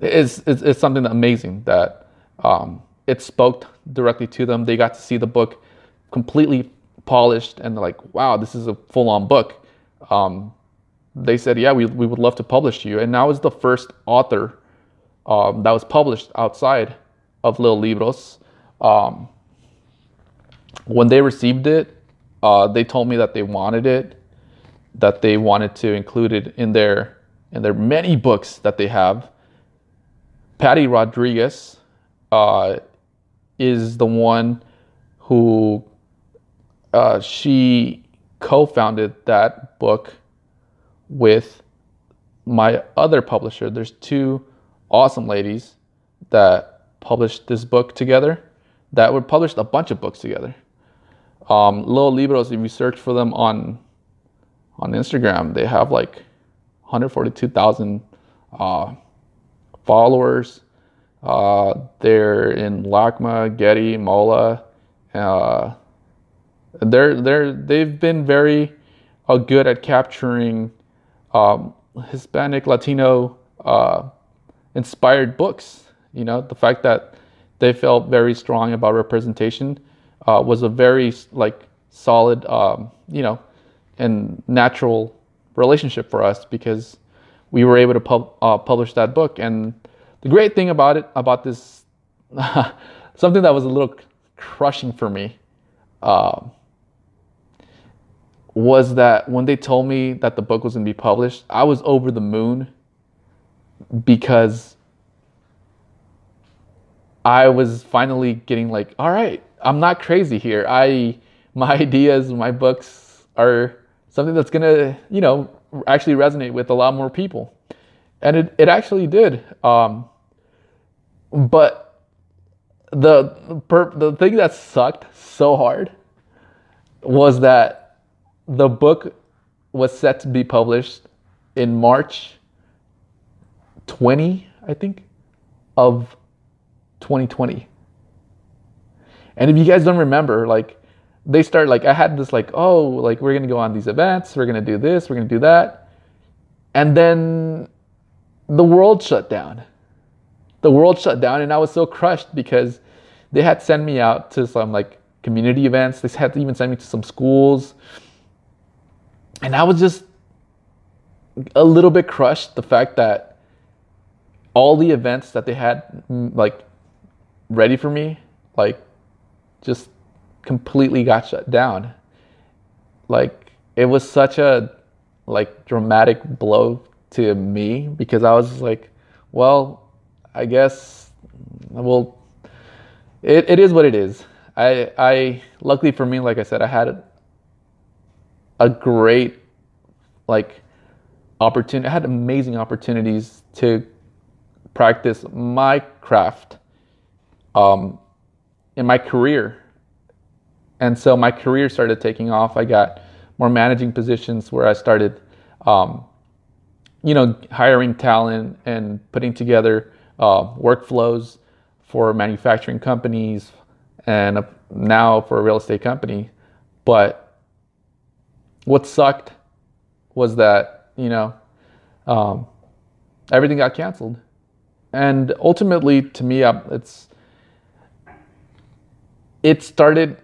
is, is, is something amazing that um, it spoke directly to them. They got to see the book completely polished and like, wow, this is a full on book. Um, they said, yeah, we, we would love to publish you. And now is the first author um, that was published outside of Lil Libros. Um, when they received it, uh, they told me that they wanted it, that they wanted to include it in their in their many books that they have. Patty Rodriguez uh, is the one who uh, she co-founded that book with my other publisher. There's two awesome ladies that published this book together that were published a bunch of books together. Um, Little Libros, if you search for them on on Instagram, they have like 142,000 uh, followers. Uh, they're in LACMA, Getty, MOLAA. Uh, they're they're they've been very uh, good at capturing um, Hispanic, Latino uh, inspired books. You know, the fact that they felt very strong about representation uh, was a very like solid, um, you know, and natural relationship for us because we were able to pub- uh, publish that book. And the great thing about it, about this, (laughs) something that was a little crushing for me, uh, was that when they told me that the book was going to be published, I was over the moon because I was finally getting like, all right, I'm not crazy here. I my (laughs) ideas, my books are something that's gonna, you know, actually resonate with a lot more people, and it it actually did. Um, but the the thing that sucked so hard was that the book was set to be published in March 20, I think, of 2020. And if you guys don't remember, like they start like I had this like, oh, like we're gonna go on these events, we're gonna do this, we're gonna do that. And then the world shut down. The world shut down and I was so crushed because they had sent me out to some like community events. They had to even send me to some schools. And I was just a little bit crushed the fact that all the events that they had mm, like ready for me, like just completely got shut down. Like it was such a like dramatic blow to me because I was like, well, I guess well it, it is what it is. I I luckily for me, like I said, I had a, great like opportunity I had amazing opportunities to practice my craft um, in my career. And so my career started taking off. I got more managing positions where I started, um, you know, hiring talent and putting together uh, workflows for manufacturing companies and now for a real estate company. But what sucked was that, you know, um, everything got canceled. And ultimately, to me, it's it started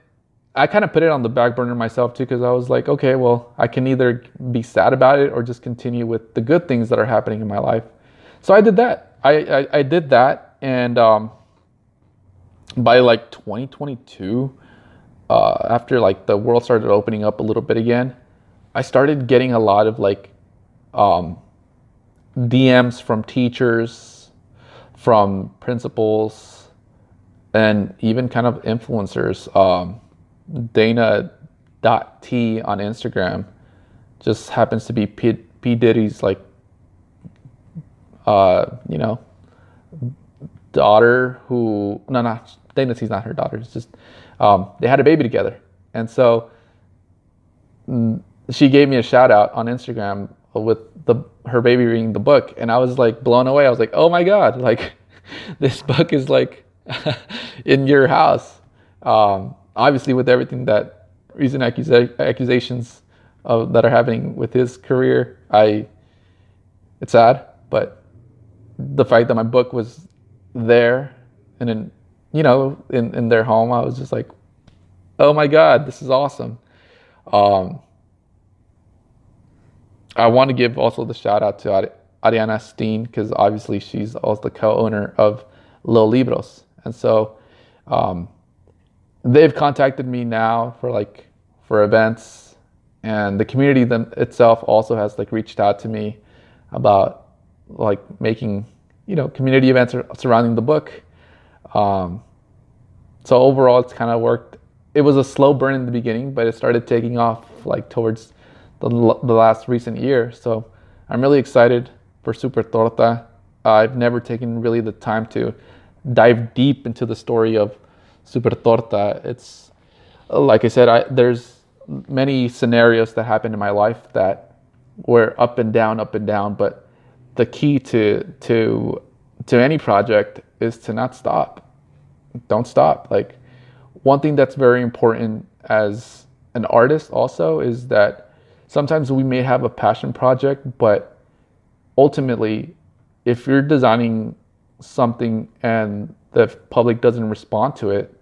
I kind of put it on the back burner myself too because I was like, okay, well, I can either be sad about it or just continue with the good things that are happening in my life. So I did that. I I, I did that, and um, by like 2022, uh, after like the world started opening up a little bit again, I started getting a lot of like um, DMs from teachers, from principals, and even kind of influencers. Um, Dana T on Instagram just happens to be P, P Diddy's like, uh, you know, daughter who no no Dana T's not her daughter. It's just um, they had a baby together, and so she gave me a shout out on Instagram with the her baby reading the book, and I was like blown away. I was like, oh my god, (laughs) like this book is like (laughs) in your house. Um, obviously, with everything that recent accusa- accusations of, that are happening with his career, I it's sad, but the fact that my book was there and in you know in, in their home, I was just like, oh my god, this is awesome. Um, I want to give also the shout out to Ariana Stein because obviously she's also the co-owner of Little Libros. And so um, they've contacted me now for like for events, and the community them, itself also has like reached out to me about like making you know community events surrounding the book. Um, so overall, it's kind of worked. It was a slow burn in the beginning, but it started taking off like towards the, the last recent year. So I'm really excited for Super Torta. Uh, I've never taken really the time to dive deep into the story of Super Torta. It's like I said, I, there's many scenarios that happened in my life that were up and down, up and down. But the key to to to any project is to not stop. Don't stop. Like one thing that's very important as an artist also is that sometimes we may have a passion project, but ultimately, if you're designing something and the public doesn't respond to it,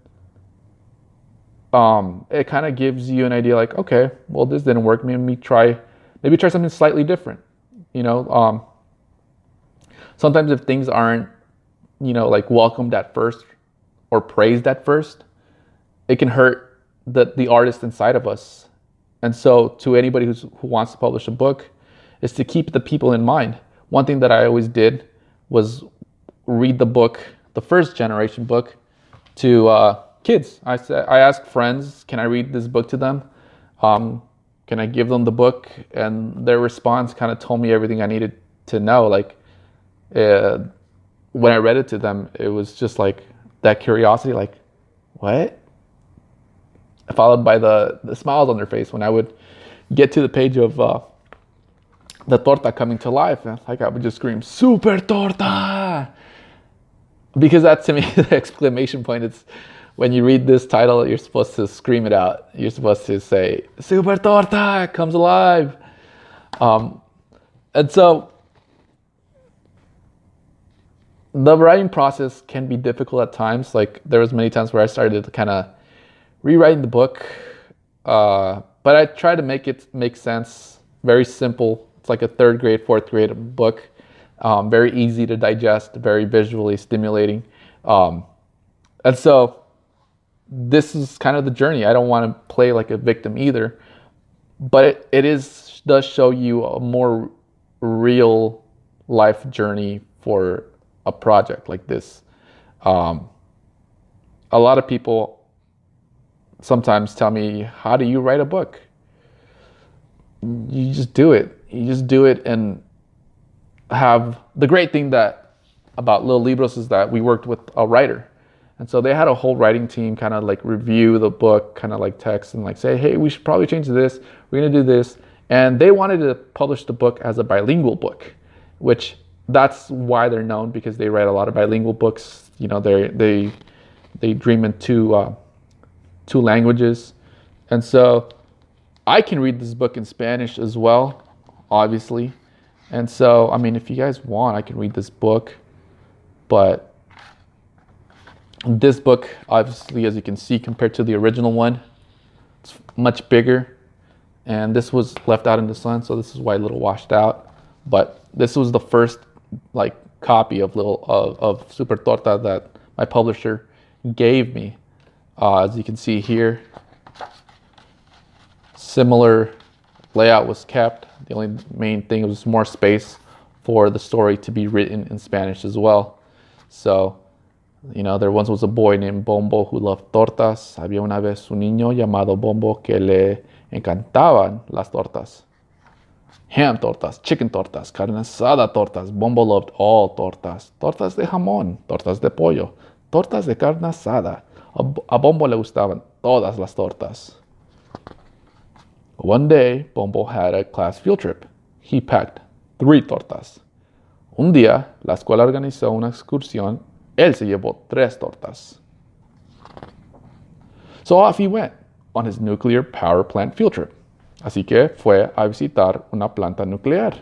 um, it kind of gives you an idea like, okay, well, this didn't work. Maybe try, maybe try something slightly different. You know, um, sometimes if things aren't, you know, like welcomed at first or praised at first, it can hurt the the artist inside of us. And so, to anybody who's, who wants to publish a book, is to keep the people in mind. One thing that I always did was read the book, the first generation book, to uh, kids. I said I asked friends, "Can I read this book to them? Um, can I give them the book?" And their response kind of told me everything I needed to know. Like uh, when I read it to them, it was just like that curiosity, like, "What?" Followed by the the smiles on their face when I would get to the page of. Uh, the torta coming to life. Like I would just scream, super torta! Because that to me, (laughs) the exclamation point, it's when you read this title, you're supposed to scream it out. You're supposed to say, super torta comes alive. Um, and so the writing process can be difficult at times. Like there was many times where I started to kind of rewriting the book, uh, but I try to make it make sense, very simple it's like a third grade, fourth grade book. Um, very easy to digest, very visually stimulating. Um, and so this is kind of the journey. I don't want to play like a victim either, but it, it is does show you a more real life journey for a project like this. Um, a lot of people sometimes tell me, "How do you write a book?" You just do it you just do it and have the great thing that about Little Libros is that we worked with a writer. And so they had a whole writing team kind of like review the book, kind of like text and like say, hey, we should probably change this. We're going to do this. And they wanted to publish the book as a bilingual book, which that's why they're known because they write a lot of bilingual books. You know, they they they dream in two uh, two languages, and so I can read this book in Spanish as well obviously. And so, I mean, if you guys want, I can read this book. But this book, obviously, as you can see, compared to the original one, it's much bigger. And this was left out in the sun, so this is why a little washed out. But this was the first like copy of little of, of Super Torta that my publisher gave me. Uh, as you can see here, similar layout was kept. The only main thing was more space for the story to be written in Spanish as well. So, you know, there once was a boy named Bombo who loved tortas. Había una vez un niño llamado Bombo que le encantaban las tortas. Ham tortas, chicken tortas, carne asada tortas. Bombo loved all tortas. Tortas de jamón, tortas de pollo, tortas de carne asada. A Bombo le gustaban todas las tortas. One day, Bombo had a class field trip. He packed three tortas. Un día, la escuela organizó una excursión. Él se llevó tres tortas. So off he went on his nuclear power plant field trip. Así que fue a visitar una planta nuclear.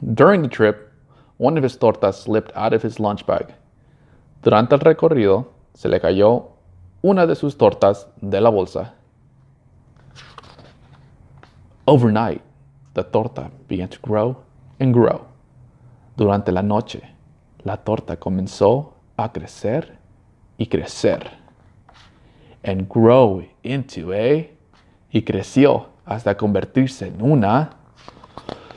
During the trip, one of his tortas slipped out of his lunch bag. Durante el recorrido, se le cayó una de sus tortas de la bolsa Overnight, the torta began to grow and grow. Durante la noche, la torta comenzó a crecer y crecer. and grow into a y creció hasta convertirse en una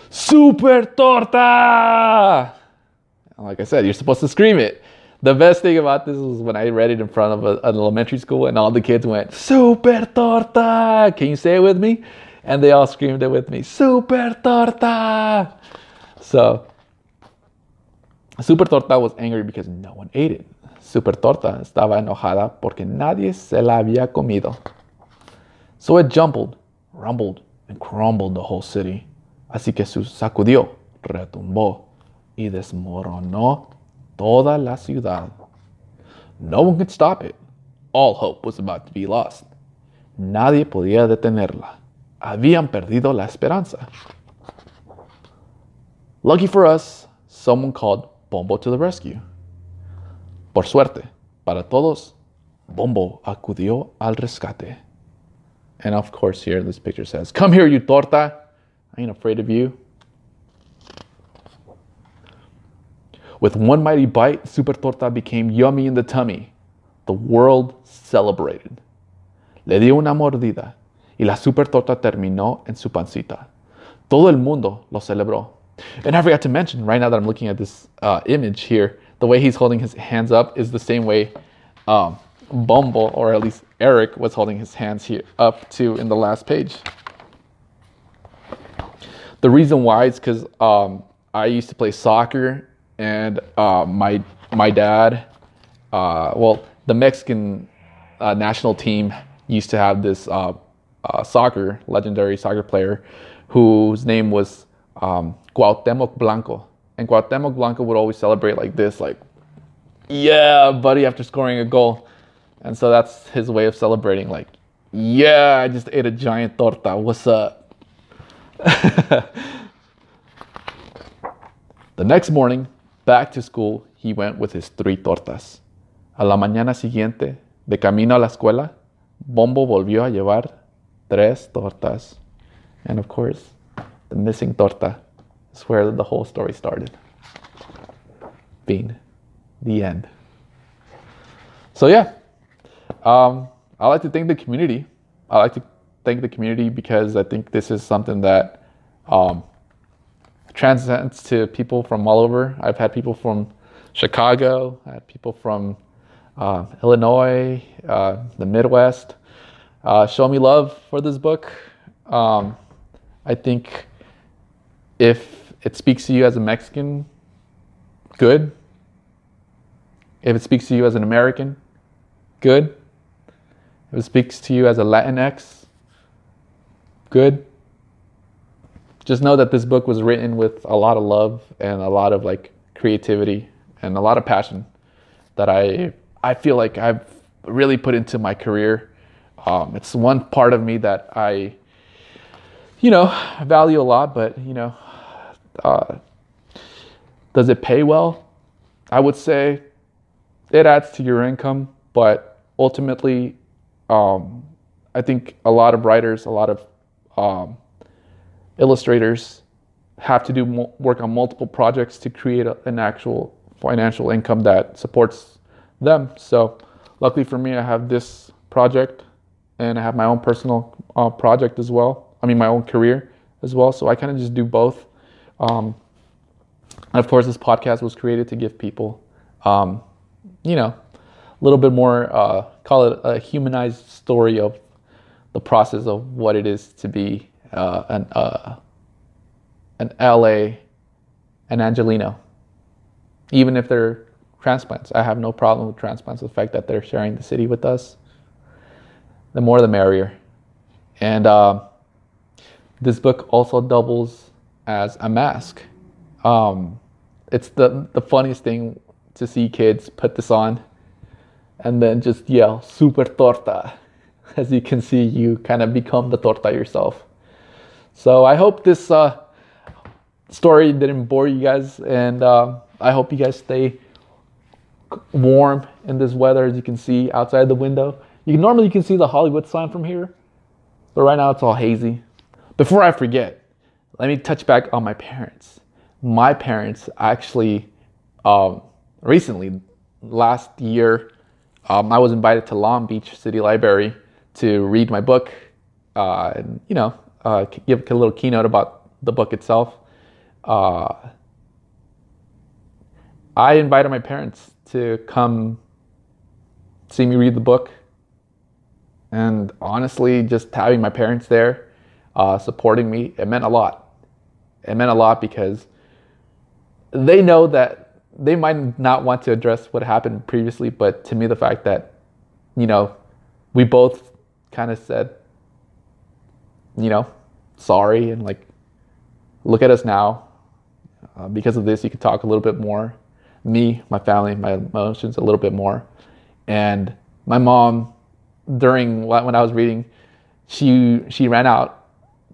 super torta. Like I said, you're supposed to scream it. The best thing about this was when I read it in front of a, an elementary school and all the kids went, Super torta! Can you say it with me? And they all screamed it with me, Super torta! So, Super torta was angry because no one ate it. Super torta estaba enojada porque nadie se la había comido. So it jumbled, rumbled, and crumbled the whole city. Así que se sacudió, retumbó y desmoronó toda la ciudad. No one could stop it. All hope was about to be lost. Nadie podía detenerla. Habían perdido la esperanza. Lucky for us, someone called Bombo to the rescue. Por suerte, para todos, Bombo acudió al rescate. And of course, here this picture says, Come here, you torta. I ain't afraid of you. With one mighty bite, Super Torta became yummy in the tummy. The world celebrated. Le dio una mordida y la Super Torta terminó en su pancita. Todo el mundo lo celebró. And I forgot to mention, right now that I'm looking at this uh, image here, the way he's holding his hands up is the same way um, Bumble, or at least Eric, was holding his hands here up to in the last page. The reason why is because um, I used to play soccer and uh, my my dad, uh, well, the Mexican uh, national team used to have this uh, uh, soccer legendary soccer player whose name was um, Cuauhtemoc Blanco, and Cuauhtemoc Blanco would always celebrate like this, like, yeah, buddy, after scoring a goal, and so that's his way of celebrating, like, yeah, I just ate a giant torta. What's up? (laughs) the next morning, Back to school, he went with his three tortas. A la mañana siguiente, de camino a la escuela, Bombo volvió a llevar tres tortas. And of course, the missing torta is where the whole story started. Being the end. So, yeah, um, I like to thank the community. I like to thank the community because I think this is something that um, transcends to people from all over. I've had people from Chicago, I had people from uh, Illinois, uh, the Midwest, uh, show me love for this book. Um, I think if it speaks to you as a Mexican, good. If it speaks to you as an American, good. If it speaks to you as a Latinx, good just know that this book was written with a lot of love and a lot of like creativity and a lot of passion that I I feel like I've really put into my career. Um, it's one part of me that I, you know, value a lot, but you know, uh, does it pay well? I would say it adds to your income, but ultimately, um, I think a lot of writers, a lot of um, illustrators have to do mo- work on multiple projects to create a, an actual financial income that supports them. So, luckily for me, I have this project and I have my own personal uh, project as well. I mean, my own career as well. So, I kind of just do both. Um, and of course, this podcast was created to give people, um, you know, a little bit more, uh, call it a humanized story of the process of what it is to be uh, an uh, an LA, an Angeleno, even if they're transplants. I have no problem with transplants. The fact that they're sharing the city with us, the more the merrier. And uh, this book also doubles as a mask. Um, it's the the funniest thing to see kids put this on and then just yell super torta (laughs) as you can see you kind of become the torta yourself so I hope this uh, story didn't bore you guys, and uh, I hope you guys stay warm in this weather. As you can see outside the window, you can normally you can see the Hollywood sign from here, but right now it's all hazy. Before I forget, let me touch back on my parents. My parents actually um, recently, last year, um, I was invited to Long Beach City Library to read my book uh, and, you know, uh, give a little keynote about the book itself. Uh, I invited my parents to come see me read the book. And honestly, just having my parents there uh, supporting me, it meant a lot. It meant a lot because they know that they might not want to address what happened previously, but to me, the fact that, you know, we both kind of said, you know, sorry and like, look at us now. Uh, because of this, you can talk a little bit more. Me, my family, my emotions a little bit more. And my mom, during when I was reading, she she ran out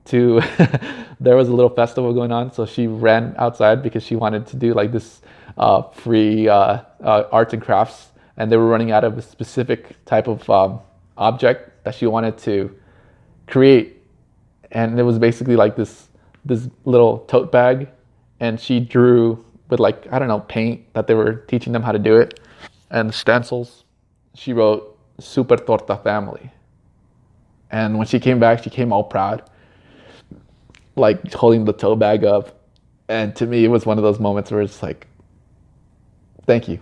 to (laughs) there was a little festival going on, so she ran outside because she wanted to do like this uh, free uh, uh, arts and crafts, and they were running out of a specific type of um, object that she wanted to create, and it was basically like this this little tote bag, and she drew with like I don't know paint that they were teaching them how to do it, and stencils. She wrote "Super Torta Family," and when she came back, she came all proud like holding the tote bag up. And to me, it was one of those moments where it's like, thank you.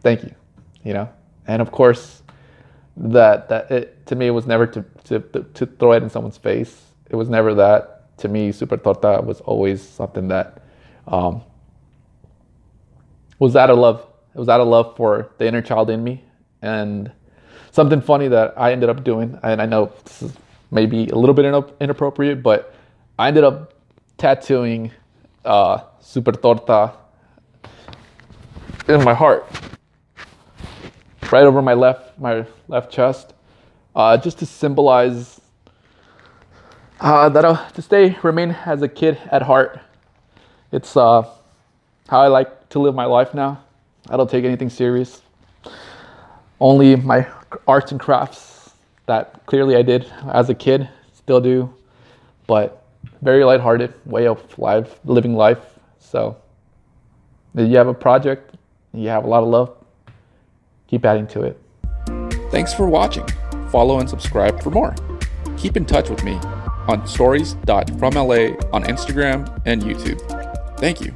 Thank you. You know? And of course, that, that it, to me, it was never to, to, to throw it in someone's face. It was never that. To me, Super Torta was always something that um, was out of love. It was out of love for the inner child in me. And something funny that I ended up doing, and I know this is maybe a little bit inappropriate, but I ended up tattooing uh, Super Torta in my heart, right over my left my left chest, uh, just to symbolize uh, that I'll to stay remain as a kid at heart. It's uh, how I like to live my life now. I don't take anything serious. Only my arts and crafts that clearly I did as a kid, still do, but very lighthearted way of life, living life. So, if you have a project, you have a lot of love, keep adding to it. Thanks for watching. Follow and subscribe for more. Keep in touch with me on stories.fromla on Instagram and YouTube. Thank you.